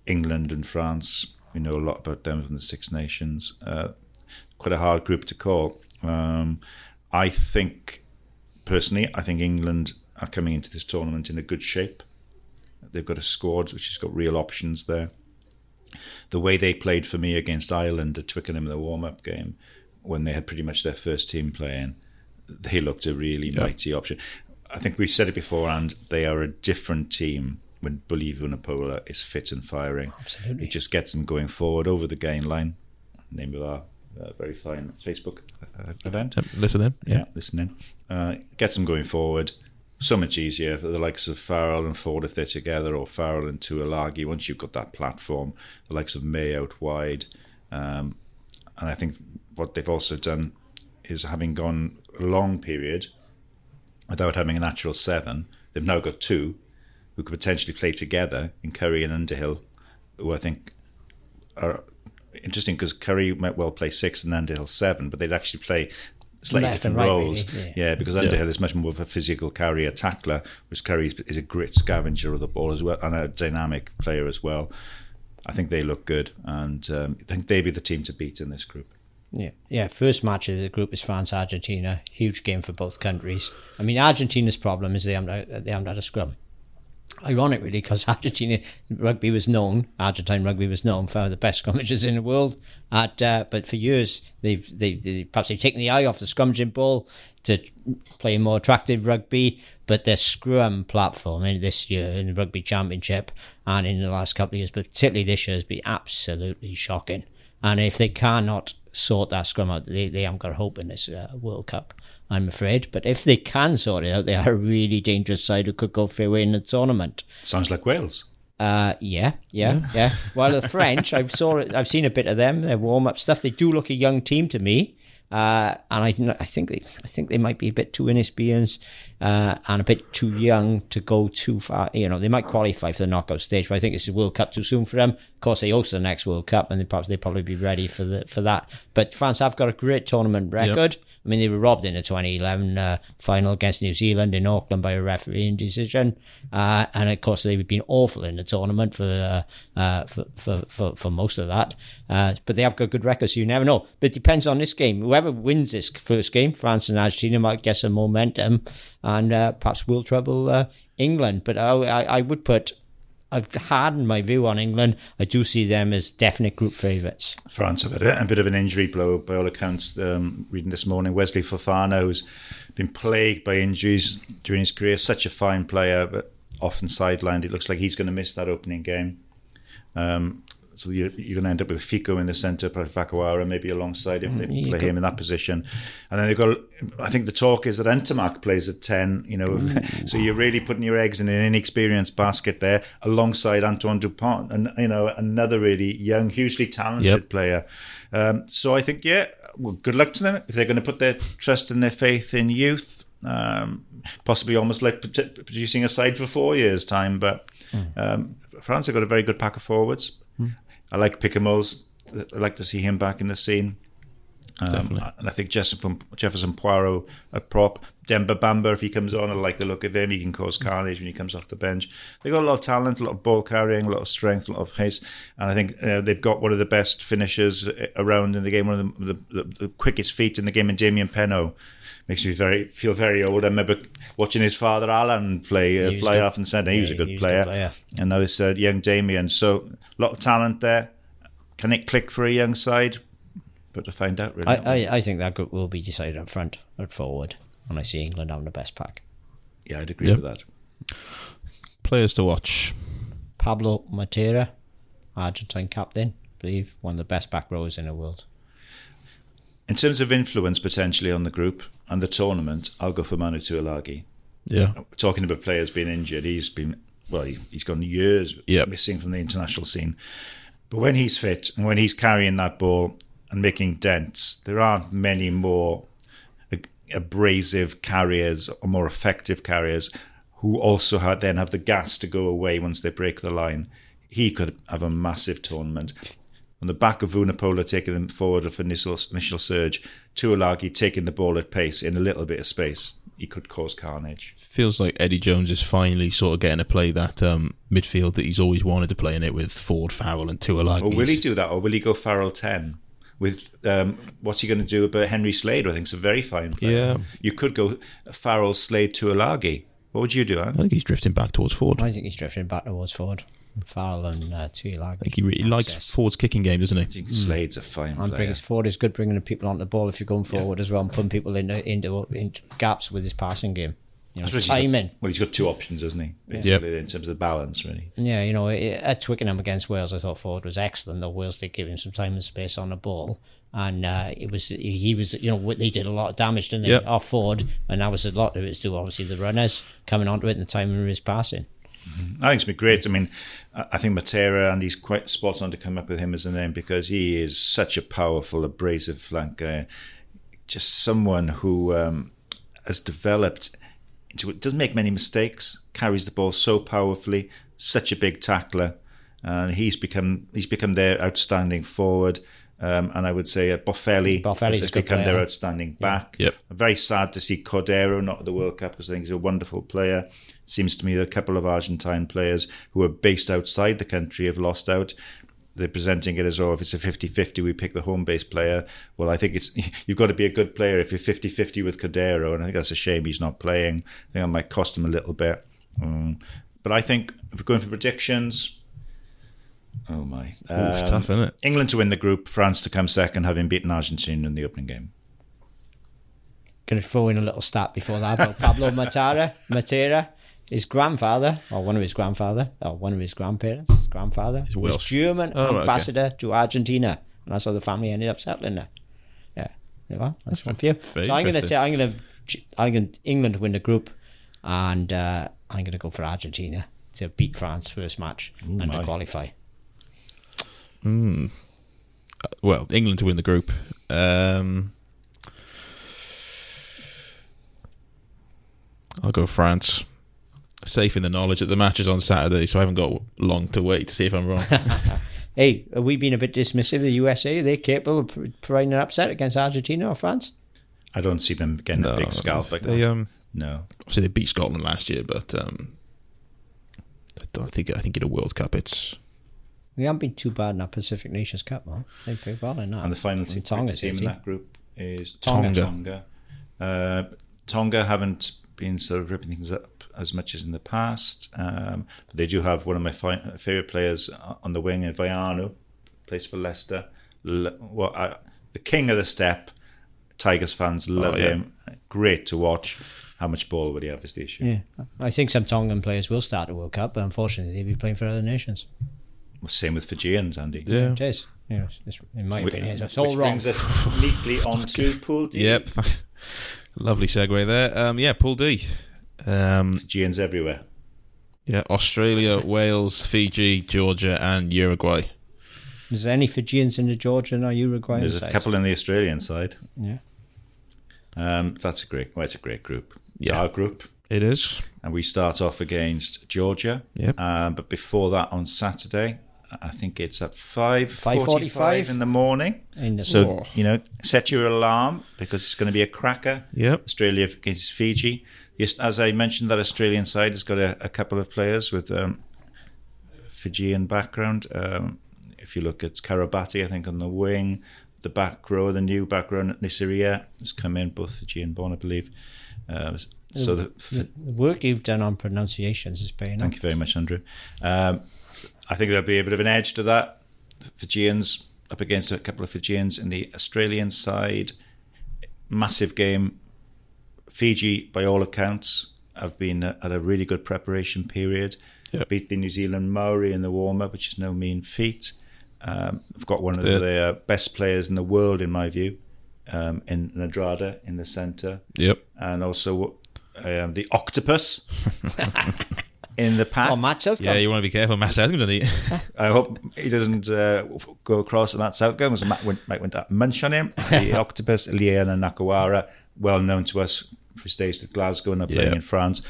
England and France, we know a lot about them from the Six Nations. Uh, quite a hard group to call. Um, I think, personally, I think England are coming into this tournament in a good shape. They've got a squad which has got real options there. The way they played for me against Ireland at Twickenham in the warm up game, when they had pretty much their first team playing, they looked a really mighty option. I think we said it before, and they are a different team when Bully is fit and firing. Absolutely. It just gets them going forward over the gain line. Name of our uh, very fine Facebook uh, event listen in. yeah, listening. Uh, gets them going forward. So much easier for the likes of Farrell and Ford if they're together, or Farrell and Tuilagi. Once you've got that platform, the likes of May out wide, um, and I think what they've also done is having gone a long period without having a natural seven, they've now got two who could potentially play together in Curry and Underhill, who I think are interesting because Curry might well play six and Underhill seven, but they'd actually play slightly Left different right, roles. really, yeah. because Underhill is much more of a physical carrier tackler, whereas Curry is, is a grit scavenger of the ball as well and a dynamic player as well. I think they look good, and um, I think they'd be the team to beat in this group. Yeah, yeah. First match of the group is France Argentina. Huge game for both countries. I mean, Argentina's problem is they haven't they haven't had a scrum. Ironic really because *laughs* Argentina rugby was known Argentine rugby was known for the best *laughs* scrummages in the world. At uh, but for years they've, they've, they perhaps they've taken the eye off the scrummaging ball to play more attractive rugby but their scrum platform in this year in the rugby championship and in the last couple of years but particularly this year has been absolutely shocking. And if they cannot sort that scrum out they, they haven't got hope in this uh, World Cup I'm afraid. But if they can sort it out, they are a really dangerous side who could go fairway in the tournament. Sounds like Wales. Uh, yeah, yeah, yeah. yeah. Well, the French, I've saw it, I've seen a bit of them. Their warm up stuff. They do look a young team to me. Uh, and I, I think they, I think they might be a bit too inexperienced uh, and a bit too young to go too far. You know, they might qualify for the knockout stage, but I think this is World Cup too soon for them. Of course, they host the next World Cup, and they perhaps they probably be ready for the for that. But France have got a great tournament record. Yep. I mean, they were robbed in the 2011 uh, final against New Zealand in Auckland by a refereeing decision, uh, and of course they've been awful in the tournament for uh, uh for, for, for, for, most of that. Uh, but they have got good records, so you never know. But it depends on this game. Whoever wins this first game, France and Argentina, might get some momentum, and uh, perhaps will trouble England. But I, I, I would put I've hardened my view on England. I do see them as definite group favourites. France have had a, bit of an injury blow by all accounts. Um, reading this morning, Wesley Fofana, who's been plagued by injuries during his career, such a fine player, but often sidelined. It looks like he's going to miss that opening game. Um, so you're, you're going to end up with Fickou in the centre, Vakatawa maybe alongside if they mm, play him in that position. And then they've got, I think the talk is that Ntamack plays at 10, you know, *laughs* so you're really putting your eggs in an inexperienced basket there alongside Antoine Dupont, and, you know, another really young, hugely talented yep. player. Um, so I think, yeah, well, good luck to them if they're going to put their trust and their faith in youth. Um, possibly almost like producing a side for four years' time, but mm. um, France have got a very good pack of forwards. I like Picamoles. I like to see him back in the scene. Um, and I think Jefferson, Jefferson Poirot, a prop. Demba Bamba, if he comes on, I like the look of him. He can cause carnage when he comes off the bench. They've got a lot of talent, a lot of ball carrying, a lot of strength, a lot of pace. And I think uh, they've got one of the best finishers uh, around in the game, one of the, the, the, the quickest feet in the game, in Damian Penaud. Makes me very feel very old. I remember watching his father Alan play uh, fly good. off and centre. He yeah, was a good, player. good player. And now this uh, young Damian. So a lot of talent there. Can it click for a young side? But to find out, really. I, I, I, think that group will be decided up front, or forward, and I see England having the best pack. Yeah, I'd agree yep. with that. Players to watch Pablo Matera, Argentine captain, I believe, one of the best back rows in the world. In terms of influence potentially on the group and the tournament, I'll go for Manu Tuilagi. Yeah. Talking about players being injured, he's been, well, he's gone years yep. missing from the international scene. But when he's fit and when he's carrying that ball and making dents, there aren't many more abrasive carriers or more effective carriers who also have, then have the gas to go away once they break the line. He could have a massive tournament. On the back of Vunipola taking them forward for initial, initial surge, Tuilagi taking the ball at pace in a little bit of space he could cause carnage. Feels like Eddie Jones is finally sort of getting to play that um, midfield that he's always wanted to play in it with Ford, Farrell, and Tuilagi. Or will he do that, or will he go Farrell ten? With um, what's he going to do about Henry Slade? I think it's a very fine player. Yeah, you could go Farrell, Slade, Tuilagi. What would you do? Anne? I think he's drifting back towards Ford. I think he's drifting back towards Ford. Farrell and uh, Tuilagi. I think he really likes Ford's kicking game, doesn't he? I think Slade's a fine and player. Brings, Ford is good bringing the people onto the ball if you're going forward yeah. as well and putting people into, into, into gaps with his passing game. You know, timing. well, he's got two options, hasn't he? Basically, yep. in terms of balance, really. Yeah, you know, at Twickenham against Wales, I thought Ford was excellent. Though Wales did give him some time and space on the ball, and uh, it was he was you know they did a lot of damage, didn't they? Yep. Off Ford, and that was a lot of it to do obviously the runners coming onto it and the timing of his passing. I think it's been great. I mean, I think Matera, and he's quite spot on to come up with him as a name because he is such a powerful, abrasive flank guy. Just someone who um, has developed into it, doesn't make many mistakes, carries the ball so powerfully, such a big tackler, and he's become he's become their outstanding forward. Um, and I would say uh, Boffelli Boffelli's has become player. their outstanding back. Yep. I'm very sad to see Cordero not at the World Cup because I think he's a wonderful player seems to me that a couple of Argentine players who are based outside the country have lost out. They're presenting it as, oh, if it's a 50 50, we pick the home based player. Well, I think it's *laughs* you've got to be a good player if you're 50 50 with Cordero, and I think that's a shame he's not playing. I think that might cost him a little bit. Um, but I think if we're going for predictions, oh my, Ooh, it's Um, tough, isn't it? England to win the group, France to come second, having beaten Argentina in the opening game. Going to throw in a little stat before that about Pablo Matera. Matera, his grandfather, or one of his grandfather, or one of his grandparents, his grandfather, was Welsh. German Oh, right, okay. ambassador to Argentina, and that's how the family ended up settling there. Yeah, there are. That's one for you. So I'm going to say I'm going to I'm going England win the group, and uh, I'm going to go for Argentina to beat France first match and to qualify. Well, England to win the group. Um, I'll go France. Safe in the knowledge that the match is on Saturday, so I haven't got long to wait to see if I'm wrong. *laughs* Hey, are we being a bit dismissive of the USA? Are they capable of providing an upset against Argentina or France? I don't see them getting a big scalp like they that. um no. obviously they beat Scotland last year, but um, I don't think I think in a World Cup it's We haven't been too bad in that Pacific Nations Cup, man. They've played well in that. And the final And team, Tonga's team in that group is Tonga. Tonga. Uh, Tonga haven't been sort of ripping things up as much as in the past, um, but they do have one of my fi- favourite players on the wing, in Veainu, plays for Leicester. L- well, I, the king of the step. Tigers fans love Oh, yeah. him. Great to watch. How much ball would he have is the issue. Yeah, I think some Tongan players will start the World Cup, but unfortunately they'll be playing for other nations. Well, Same with Fijians, Andy. yeah. It is. You know, it's, in my Which, opinion, it's which all wrong. brings us neatly *laughs* onto Pool D. Yep. *laughs* Lovely segue there. Um, yeah, Pool D. Um, Fijians everywhere. yeah, Australia, *laughs* Wales, Fiji, Georgia, and Uruguay. Is there any Fijians in the Georgian or Uruguayan There's a couple in the Australian side. Yeah. Um, that's a great. Well, it's a great group. It's Yeah. our group, It is. and we start off against Georgia. Yep. Um, but before that, on Saturday, I think it's at five 5:45 in the morning. In the So Oh. you know, set your alarm because it's going to be a cracker. Yep. Australia against Fiji. Yes, as I mentioned, that Australian side has got a, a couple of players with um, Fijian background. Um, if you look at Koroibete, I think on the wing, the back row, the new back row, Naisarani has come in, both Fijian born, I believe. Uh, so the, The work you've done on pronunciations is paying Thank off. you very much, Andrew. Um, I think there'll be a bit of an edge to that. Fijians up against a couple of Fijians in the Australian side. Massive game. Fiji, by all accounts, have been at a really good preparation period. Yep. Beat the New Zealand Maori in the warm up, which is no mean feat. Um, I've got one of The- the uh, best players in the world, in my view, um, in Radradra in the centre Yep. and also um, the octopus *laughs* in the pack. Oh, Matt Southcombe. Yeah, you want to be careful, Matt Southcombe, don't you? *laughs* I hope he doesn't uh, go across on that Southgate because Matt went, might want to munch on him. *laughs* The octopus, Leone Nakarawa, well known to us for stays with Glasgow and are playing Yeah. in France.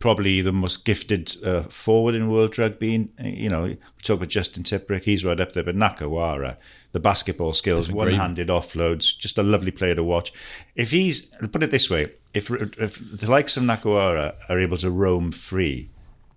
Probably the most gifted uh, forward in world rugby. You know, we talk about Justin Tipuric, he's right up there, but Nakarawa, the basketball skills, one-handed offloads, just a lovely player to watch. If he's, put it this way, if, if the likes of Nakarawa are able to roam free,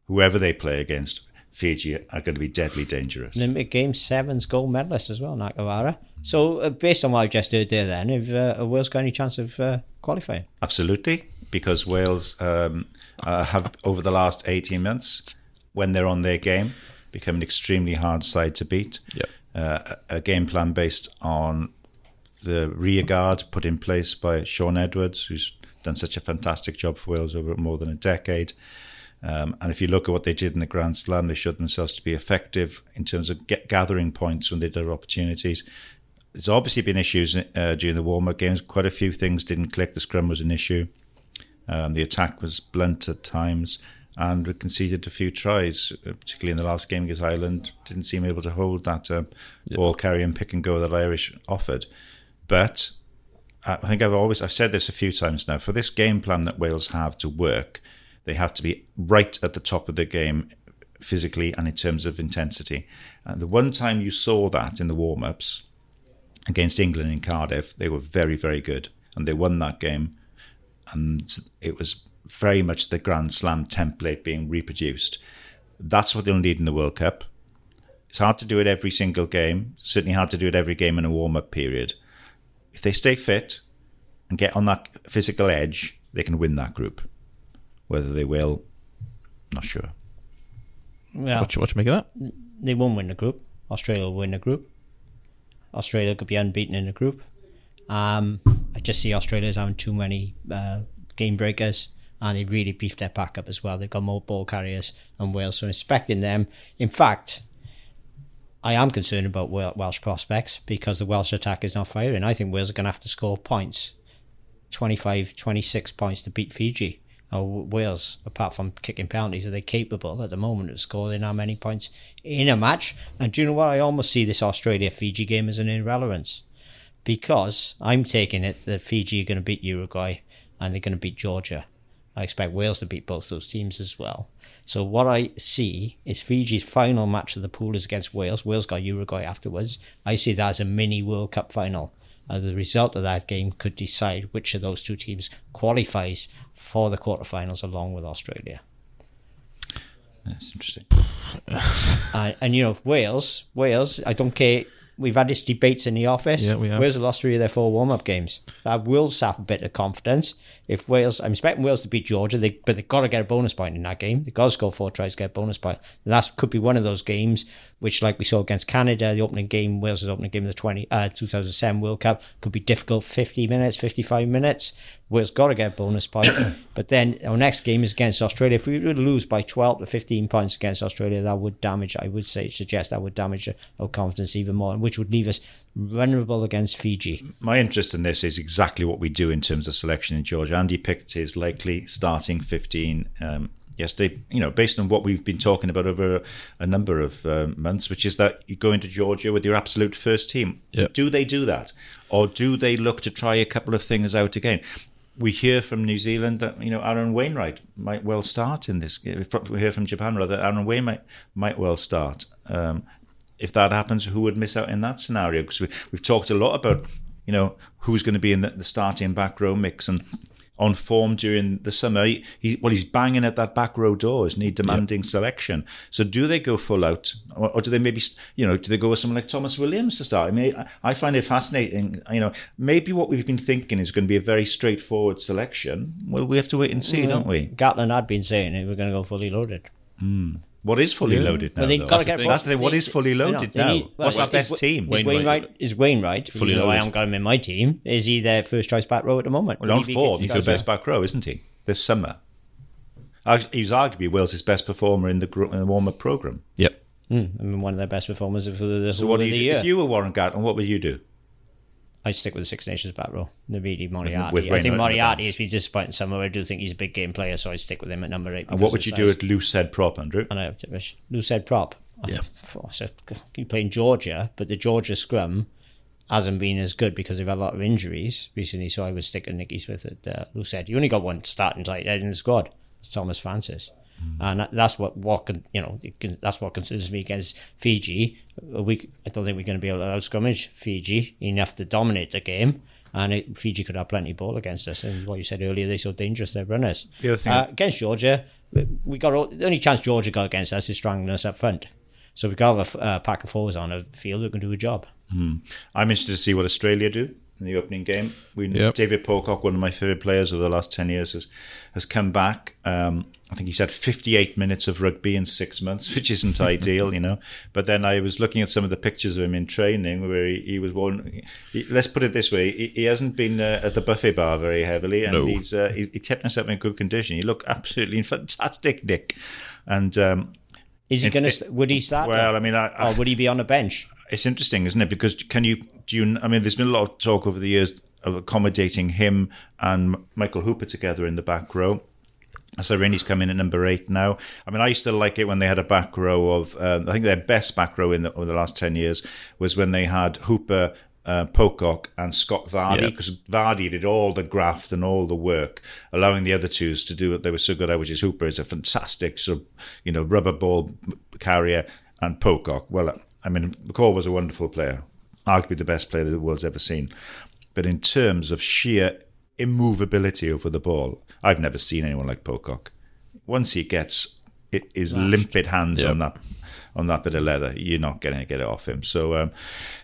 whoever they play against, Fiji are going to be deadly dangerous. Olympic Games sevens gold medalist as well, Nakarawa. So, uh, based on what I've just heard there, then, have uh, Wales got any chance of uh, qualifying? Absolutely, because Wales um, uh, have over the last eighteen months, when they're on their game, become an extremely hard side to beat. Yep. Uh, a a game plan based on the rear guard put in place by Shaun Edwards, who's done such a fantastic job for Wales over more than a decade. Um, and if you look at what they did in the Grand Slam, they showed themselves to be effective in terms of get, gathering points when they did have opportunities. There's obviously been issues uh, during the warm up games. Quite a few things didn't click. The scrum was an issue. Um, the attack was blunt at times, and we conceded a few tries, uh, particularly in the last game against Ireland. Didn't seem able to hold that uh, ball carry and pick and go that Irish offered. But I think I've always I've said this a few times now. For this game plan that Wales have to work, they have to be right at the top of the game physically and in terms of intensity. And the one time you saw that in the warm ups against England in Cardiff, they were very, very good. And they won that game. And it was very much the Grand Slam template being reproduced. That's what they'll need in the World Cup. It's hard to do it every single game, certainly hard to do it every game in a warm up period. If they stay fit and get on that physical edge, they can win that group. Whether they will, not sure. Yeah. What you, what you make of that? they won't win the group. Australia will win the group. Australia could be unbeaten in the group. Um, I just see Australia's having too many uh, game breakers, and they really beefed their pack up as well. They've got more ball carriers than Wales, so expecting them. In fact, I am concerned about Welsh prospects because the Welsh attack is not firing. I think Wales are going to have to score points 25, 26 points to beat Fiji. Or Wales, apart from kicking penalties, are they capable at the moment of scoring how many points in a match? And do you know what? I almost see this Australia Fiji game as an irrelevance because I'm taking it that Fiji are going to beat Uruguay and they're going to beat Georgia. I expect Wales to beat both those teams as well. So what I see is Fiji's final match of the pool is against Wales. Wales got Uruguay afterwards. I see that as a mini World Cup final. Uh, the result of that game could decide which of those two teams qualifies for the quarterfinals along with Australia. That's interesting. *laughs* Uh, and you know, Wales, Wales, I don't care. We've had this debates in the office. Yeah, we have. Wales have lost three of their four warm-up games. That will sap a bit of confidence. If Wales, I'm expecting Wales to beat Georgia, they, but they've got to get a bonus point in that game. They've got to score four tries to get a bonus point. That could be one of those games which, like we saw against Canada, the opening game, Wales' opening game of the 20, uh, 2007 World Cup, could be difficult 50 minutes, 55 minutes. Wales got to get a bonus point. *coughs* but then our next game is against Australia. If we were to lose by 12 to 15 points against Australia, that would damage, I would say, suggest that would damage our confidence even more, which would leave us vulnerable against Fiji. My interest in this is exactly what we do in terms of selection in Georgia. Andy picked his likely starting 15 um, yesterday, you know, based on what we've been talking about over a, a number of um, months, which is that you go into Georgia with your absolute first team. Yep. Do they do that? Or do they look to try a couple of things out again? We hear from New Zealand that you know Aaron Wainwright might well start in this. Game. We hear from Japan rather Aaron Wainwright might well start. Um, if that happens, who would miss out in that scenario? Because we, we've talked a lot about, you know, who's going to be in the, the starting back row mix and on form during the summer. He, he well, he's banging at that back row door, isn't he? Demanding selection. So do they go full out, or, or do they maybe, you know, do they go with someone like Thomas Williams to start? I mean, I, I find it fascinating. You know, maybe what we've been thinking is going to be a very straightforward selection. Well, we have to wait and see, don't we? Gatland had been saying it, we're going to go fully loaded. Hmm. What is fully loaded now? Well, they've though? got That's to the thing. That's the thing. What they- is fully loaded now? need- What's our best is- team? Is Wainwright. Wainwright, is Wainwright, Fully even though I loaded. haven't got him in my team, is he their first choice back row at the moment? Well, on form, he's the best back row, isn't he? This summer, Arg- he's arguably Wales' best performer in the, gr- the warm-up program. Yep. Hmm, I mean, one of their best performers for the So whole what do you the do? year. If you were Warren Gatland, what would you do? I stick with the Six Nations back row. Navidi Moriarty. with I think Wainwright in the Moriarty has been disappointing somewhere. I do think he's a big game player, so I stick with him at number eight. And what would you size. do at loose head prop, Andrew? I know. Who said prop? Yeah. *laughs* Oh, so you're playing Georgia, but the Georgia scrum hasn't been as good because they've had a lot of injuries recently. So I was sticking Nicky Smith at uh, who said you only got one starting tight end in the squad. It's Thomas Francis, and that's what what can, you know that's what concerns me against Fiji. We I don't think we're going to be able to out scrummage Fiji enough to dominate the game. And it, Fiji could have plenty of ball against us. And what you said earlier, they're so dangerous, they're runners. The other thing- Uh, against Georgia, we- we got all, the only chance Georgia got against us is strangling us up front. So we got a uh, pack of forwards on the field that can do a job. I'm interested to see what Australia do in the opening game. We, Yep. David Pocock, one of my favourite players over the last 10 years, has, has come back. Um, I think he's had 58 minutes of rugby in six months, *laughs* which isn't *laughs* ideal, you know. But then I was looking at some of the pictures of him in training where he, he was one. He, let's put it this way: he, he hasn't been uh, at the buffet bar very heavily, and No. he's uh, he, he kept himself in good condition. He looked *laughs* absolutely fantastic, Nick. And um, Is he going to? Would he start? well, or- I mean, I, I, or would he be on a bench? it's interesting, isn't it? Because can you do you? I mean, there's been a lot of talk over the years of accommodating him and Michael Hooper together in the back row. So Rainey's come in at number eight now. I mean, I used to like it when they had a back row of. Um, I think their best back row in the, over the last ten years was when they had Hooper, uh, Pocock, and Scott Fardy because Fardy did all the graft and all the work, allowing the other twos to do what they were so good at. Which is Hooper is a fantastic sort of you know rubber ball carrier, and Pocock. Well, I mean, McCaw was a wonderful player, arguably the best player the world's ever seen. But in terms of sheer immovability over the ball, I've never seen anyone like Pocock. Once he gets it, his limpid hands on that on that bit of leather, you're not going to get it off him. So, um,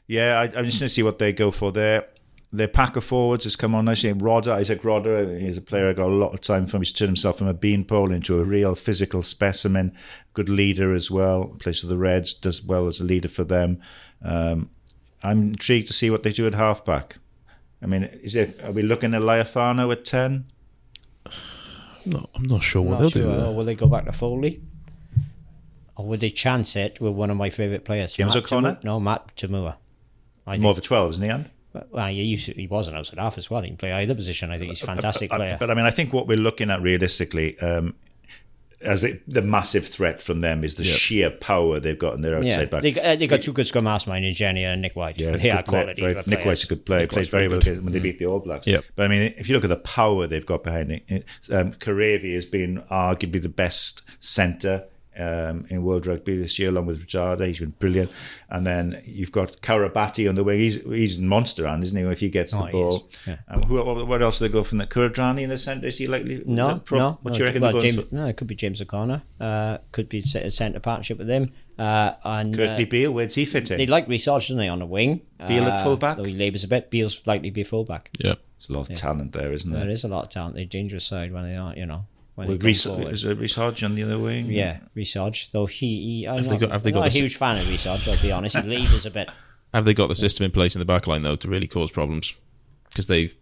yeah, I, I'm just going to see what they go for there. their pack of forwards has come on nicely. Rodda, Izack Rodda, he's a player I got a lot of time from. He's turned himself from a beanpole into a real physical specimen. Good leader as well. Plays for the Reds, does well as a leader for them. Um, I'm intrigued to see what they do at halfback. I mean, is it? Are we looking at Lealiifano at ten? No, I'm not sure what Not they'll sure. do there. Or will they go back to Foley? Or would they chance it with one of my favourite players? James Matt O'Connor? Tamu- no, Matt To'omua. I More think. of a twelve, isn't he? And Well, he, used to, he was an outside half as well. He can play either position. I think he's a fantastic but, player. But I mean, I think what we're looking at realistically, um, as the, the massive threat from them is the sheer power they've got in their outside yeah, back. they, uh, they got two good scrum half mine, Ingenia and Nick White. Yeah, *laughs* they are quality. very- Nick White's a good player. Nick plays very well good. when they beat the All Blacks. Yep. But I mean, if you look at the power they've got behind it, it um, Kerevi has been arguably the best centre um, in World Rugby this year, along with Radradra. He's been brilliant. And then you've got Koroibete on the wing. He's he's a monster, and isn't he? If he gets Oh, the he ball. is, yeah. Um, who, what, what else do they go from the Kuridrani in the centre? Is he likely? No, pro- no. What no, do you reckon? Well, they're going James, for? no, it could be James O'Connor. Uh, could be a centre partnership with him. Uh, and Kurtley uh, Beale, where's he fit in? they like Research, don't they, on the wing? Beale at Uh, full-back? Though he labours a bit. Beale's likely to be a fullback. Yeah. There's a lot of talent there, isn't there? There is a lot of talent. They're dangerous side when they aren't, you know. When Well, they Reece, is it Reece Hodge on the other wing? Yeah, Research. Though he, he I'm Have not, got- have I'm not a huge fan of Research. I'll be honest. He labours a bit. *laughs* Have they got the system in place in the back line though to really cause problems? Because they've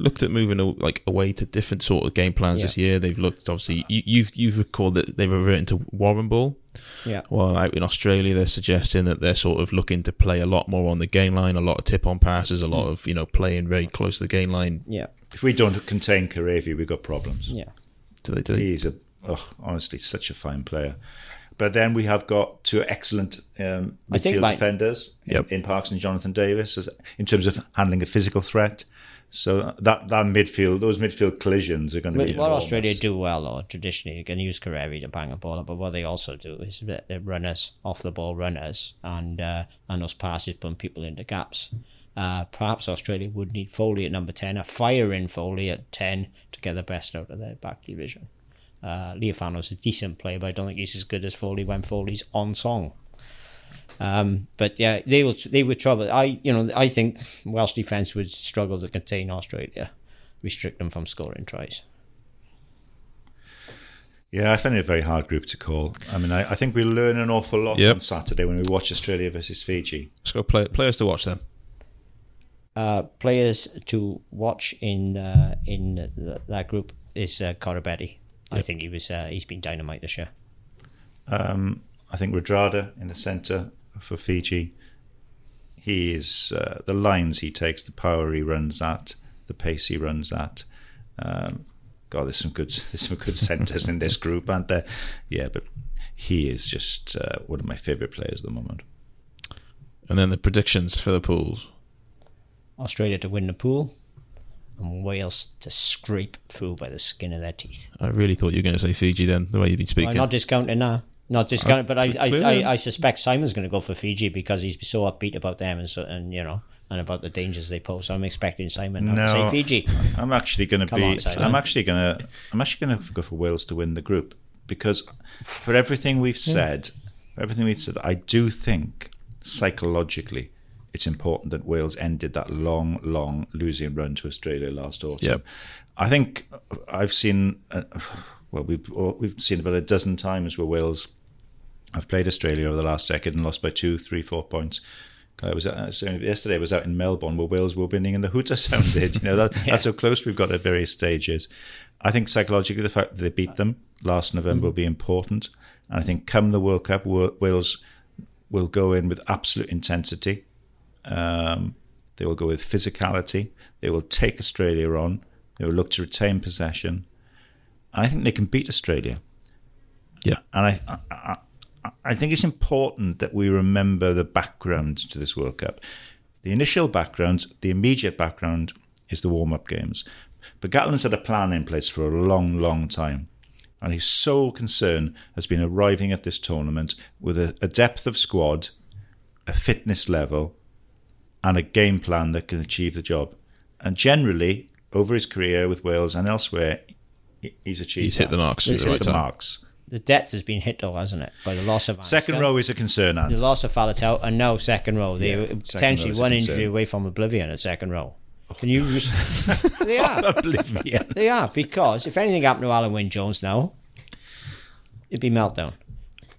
looked at moving a- like away to different sort of game plans Yeah. this year. They've looked obviously you, you've you've recalled that they've reverted to Warren ball. Yeah. Well, out in Australia, they're suggesting that they're sort of looking to play a lot more on the game line, a lot of tip on passes, a lot of you know playing very close to the game line. Yeah. If we don't contain Kerevi, we've got problems. Yeah. Do they, do they, He's a oh, honestly such a fine player. But then we have got two excellent um, I think midfield like- defenders in- in, Parkes and Jonathan Davies as, in terms of handling a physical threat. So that that midfield, those midfield collisions are going to be. what enormous. Australia do well, or traditionally, you can use Kerevi to bang a ball up, but what they also do is that they're runners, off the ball runners, and uh, and those passes put people into gaps. Uh, perhaps Australia would need Foley at number 10, a firing Foley at 10 to get the best out of their back division. Uh, Lealiifano's a decent player, but I don't think he's as good as Foley when Foley's on song. Um, but yeah, they will they would trouble. I you know I think Welsh defence would struggle to contain Australia, restrict them from scoring tries. Yeah, I find it a very hard group to call. I mean, I, I think we learn an awful lot Yep. on Saturday when we watch Australia versus Fiji. let's go play, players to watch them. uh, players to watch in uh, in th that group is uh, Koroibete. I think he was uh, he's been dynamite this year. Um, I think Radradra in the centre for Fiji. He is uh, the lines he takes, the power he runs at, the pace he runs at. Um, God, there's some good *laughs* there's some good centres in this group, aren't there? Yeah, but he is just uh, one of my favourite players at the moment. And then the predictions for the pools. Australia to win the pool, and Wales to scrape through by the skin of their teeth. I really thought you were going to say Fiji then, the way you've been speaking. I'm speaking. not discounting now. Not discounting, but I, I. I, I suspect Simon's going to go for Fiji because he's so upbeat about them and so, and you know and about the dangers they pose. So I'm expecting Simon now to say Fiji. *laughs* I'm actually going to be. on, I'm actually going to. I'm actually going to go for Wales to win the group because for everything we've said, for everything we've said, I do think psychologically it's important that Wales ended that long, long losing run to Australia last autumn. Yep. I think I've seen. Uh, well, we've we've seen about a dozen times where Wales have played Australia over the last decade and lost by two, three, four points. I was uh, so yesterday. I was out in Melbourne where Wales were winning and the hooter *laughs* sounded. You know that, *laughs* that's how close we've got at various stages. I think psychologically the fact that they beat them last November will be important, and I think come the World Cup, Wa- Wales will go in with absolute intensity. Um, they will go with physicality. They will take Australia on. They will look to retain possession. I think they can beat Australia. Yeah. And I, I, think it's important that we remember the background to this World Cup. The initial background, the immediate background, is the warm up games. But Gatland's had a plan in place for a long, long time. And his sole concern has been arriving at this tournament with a, a depth of squad, a fitness level, and a game plan that can achieve the job. And generally, over his career with Wales and elsewhere, he's achieved He's hit the marks He's the hit right the marks. The depth has been hit though, hasn't it? By the loss of Second row is a concern, the loss of Faletau, uh, and now second row. They Yeah, potentially row one injury away from oblivion at second row. Can you? Oh, *laughs* they are. oblivion. They are because if anything happened to Alun Wyn Jones now, it'd be meltdown.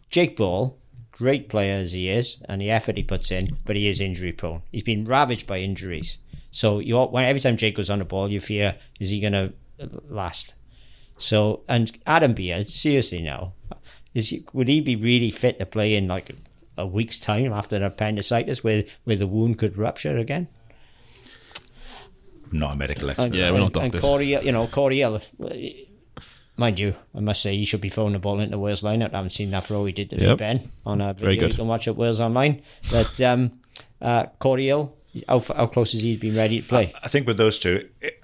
Jake Ball, great player as he is, and the effort he puts in, but he is injury prone. He's been ravaged by injuries. So you when every time Jake goes on the ball, you fear is he going to last? So and Adam Beard, seriously now, is he, would he be really fit to play in like a week's time after an appendicitis, where where the wound could rupture again? Not a medical expert. And, Yeah, we're not and, and. Cory, you know, Cory Hill, mind you, I must say, he should be throwing the ball into Wales lineup. I haven't seen that throw he did to Yep. Ben on a Very good. You can watch at Wales online. But um, uh, Cory Hill, how, how close has he been ready to play? I think with those two, it,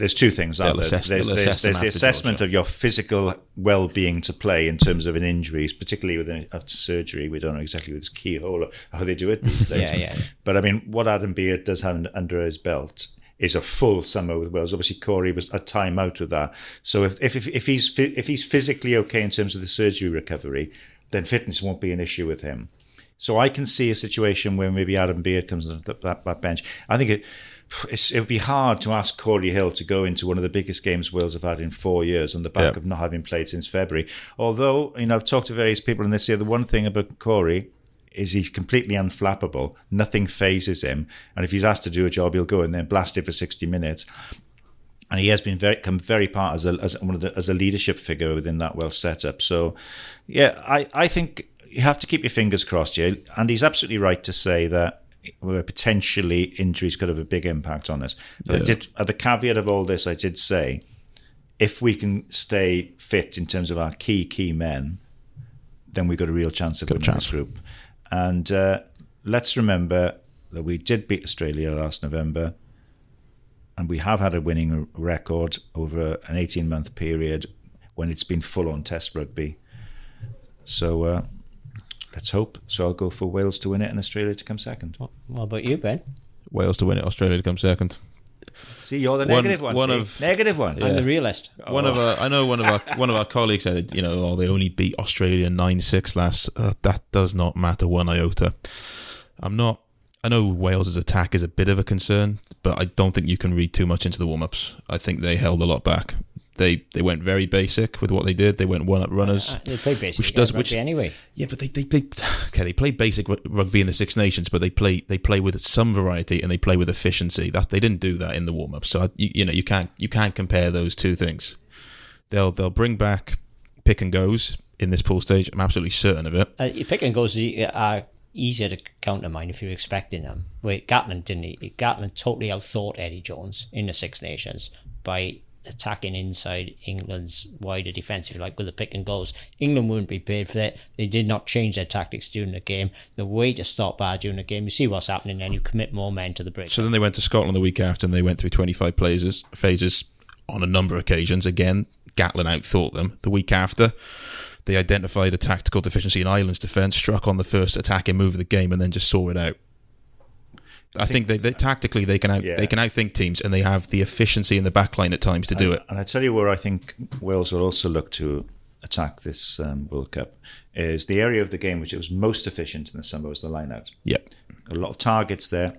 there's two things. Aren't They'll there? assess- there's there's, there's the assessment of your physical well-being to play in terms of an injuries, particularly within after surgery. We don't know exactly with keyhole or how they do it these *laughs* days. Yeah, yeah. But I mean, what Adam Beard does have under his belt is a full summer with Wales. Obviously, Cory was a time out with that. So if if if, if he's if he's physically okay in terms of the surgery recovery, then fitness won't be an issue with him. So I can see a situation where maybe Adam Beard comes on that, that, that bench. I think it it would be hard to ask Cory Hill to go into one of the biggest games Wales have had in four years on the back Yeah. of not having played since February. Although you know I've talked to various people and they say the one thing about Cory is he's completely unflappable. Nothing phases him, and if he's asked to do a job, he'll go in there and blast it for sixty minutes and he has been very come very part as a as one of the as a leadership figure within that Welsh setup. So, yeah, I I think you have to keep your fingers crossed here. And he's absolutely right to say that where potentially injuries could have a big impact on us. But I did at the caveat of all this, I did say if we can stay fit in terms of our key key men, then we've got a real chance of Got winning this group. And uh, let's remember that we did beat Australia last November and we have had a winning record over an 18 month period when it's been full on test rugby. So uh, let's hope. So I'll go for Wales to win it and Australia to come second. What about you, Ben? Wales to win it, Australia to come second. See, you're the One- negative one. one see? of- negative one. I'm the realist. One of our, I know one of our one of our colleagues said, you know, oh, they only beat Australia nine six last. Uh, that does not matter one iota. I'm not. I know Wales's attack is a bit of a concern, but I don't think you can read too much into the warm ups. I think they held a lot back. They they went very basic with what they did. They went one up runners. Uh, They play basically Which does- rugby which- anyway. Yeah, but they, they, they okay. They play basic rugby in the Six Nations, but they play they play with some variety and they play with efficiency. That they didn't do that in the warm up. So I, you, you know you can't you can't compare those two things. They'll they'll bring back pick and goes in this pool stage. I'm absolutely certain of it. Uh, pick and goes are easier to countermine if you're expecting them. Wait, Gatland didn't he? Gatland totally outthought Eddie Jones in the Six Nations by attacking inside England's wider defensive, like, with the pick and goes. England wouldn't be paid for that. They did not change their tactics during the game. The way to stop bad during the game, you see what's happening, then you commit more men to the break. So then they went to Scotland the week after, and they went through 25 phases phases on a number of occasions. Again, Gatland outthought them. The week after, they identified a tactical deficiency in Ireland's defence, struck on the first attacking move of the game, and then just saw it out. I think they, they tactically they can out Yeah. they can outthink teams, and they have the efficiency in the back line at times to do it. And I tell you where I think Wales will also look to attack this um, World Cup is the area of the game which it was most efficient in the summer was the line out. Yep. a lot of targets there.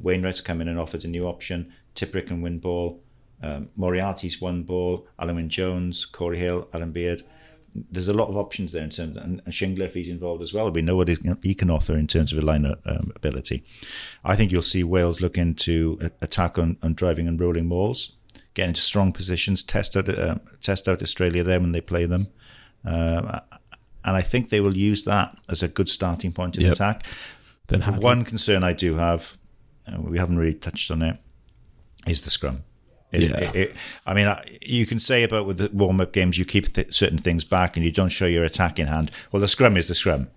Wainwright's come in and offered a new option. Tipuric and win ball. Um, Moriarty's won ball. Alun Jones, Cory Hill, Alan Beard. There's a lot of options there in terms, of, and, and Shingler if he's involved as well. We know what he can, offer in terms of a line um, ability. I think you'll see Wales look into attack on, on driving and rolling balls, get into strong positions, test out uh, test out Australia there when they play them. Um, and I think they will use that as a good starting point in Yep. attack. Then one concern I do have, uh, we haven't really touched on it, is the scrum. It- Yeah. it- it- I mean, you can say about with the warm up games, you keep th- certain things back and you don't show your attacking hand. Well, the scrum is the scrum.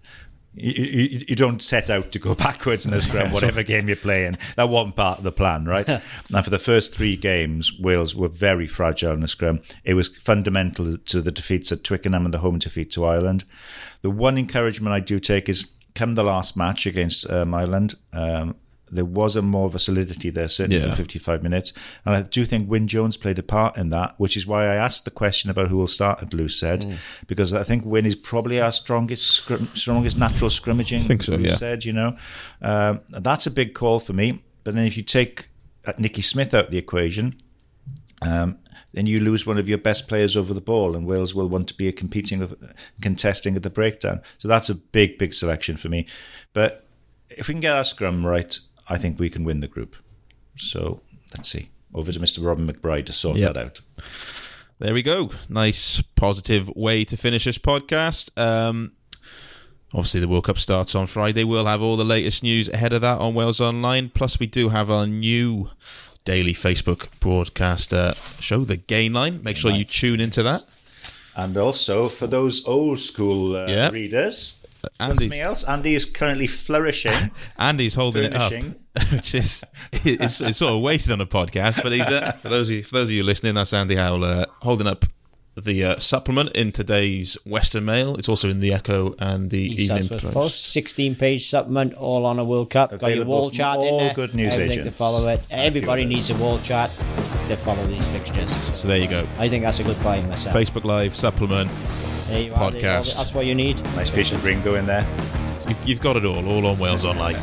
You, you, you don't set out to go *laughs* backwards in the scrum, whatever game you're playing. That wasn't part of the plan, right? *laughs* and for the first three games, Wales were very fragile in the scrum. It was fundamental to the defeats at Twickenham and the home defeat to Ireland. The one encouragement I do take is come the last match against um, Ireland, um, there was a more of a solidity there, certainly Yeah. for 55 minutes. And I do think Wyn Jones played a part in that, which is why I asked the question about who will start at said, Mm. because I think Wyn is probably our strongest scrim- strongest natural scrimmaging. think so, yeah. said, you know. Um, that's a big call for me. But then if you take uh, Nicky Smith out of the equation, um, then you lose one of your best players over the ball, and Wales will want to be a competing, of, contesting at the breakdown. So that's a big, big selection for me. But if we can get our scrum right, I think we can win the group. So let's see. Over to Mr. Robin McBryde to sort Yep. that out. There we go. Nice, positive way to finish this podcast. Um, obviously, the World Cup starts on Friday. We'll have all the latest news ahead of that on Wales Online. Plus, we do have our new daily Facebook broadcast uh, show, The Gain Line. Make sure you tune into that. And also for those old school uh, Yeah. readers, Andy's- something else. Andy is currently flourishing. *laughs* Andy's holding Furnishing. it up, *laughs* which is it's, it's sort of wasted on a podcast. But he's uh, for those of you, for those of you listening, that's Andy Howell uh, holding up the uh, supplement in today's Western Mail. It's also in the Echo and the East Evening Post. Post, 16 page supplement, all on a World Cup. Got your wall from chart in all there. good news everything to agents. follow it. Everybody needs a wall chart to follow these fixtures. So there you go. I think that's a good buy myself. Facebook Live supplement. There you are, there you are. podcast. That's what you need. Nice piece of Ringo in there. You- You've got it all, all on Wales Online.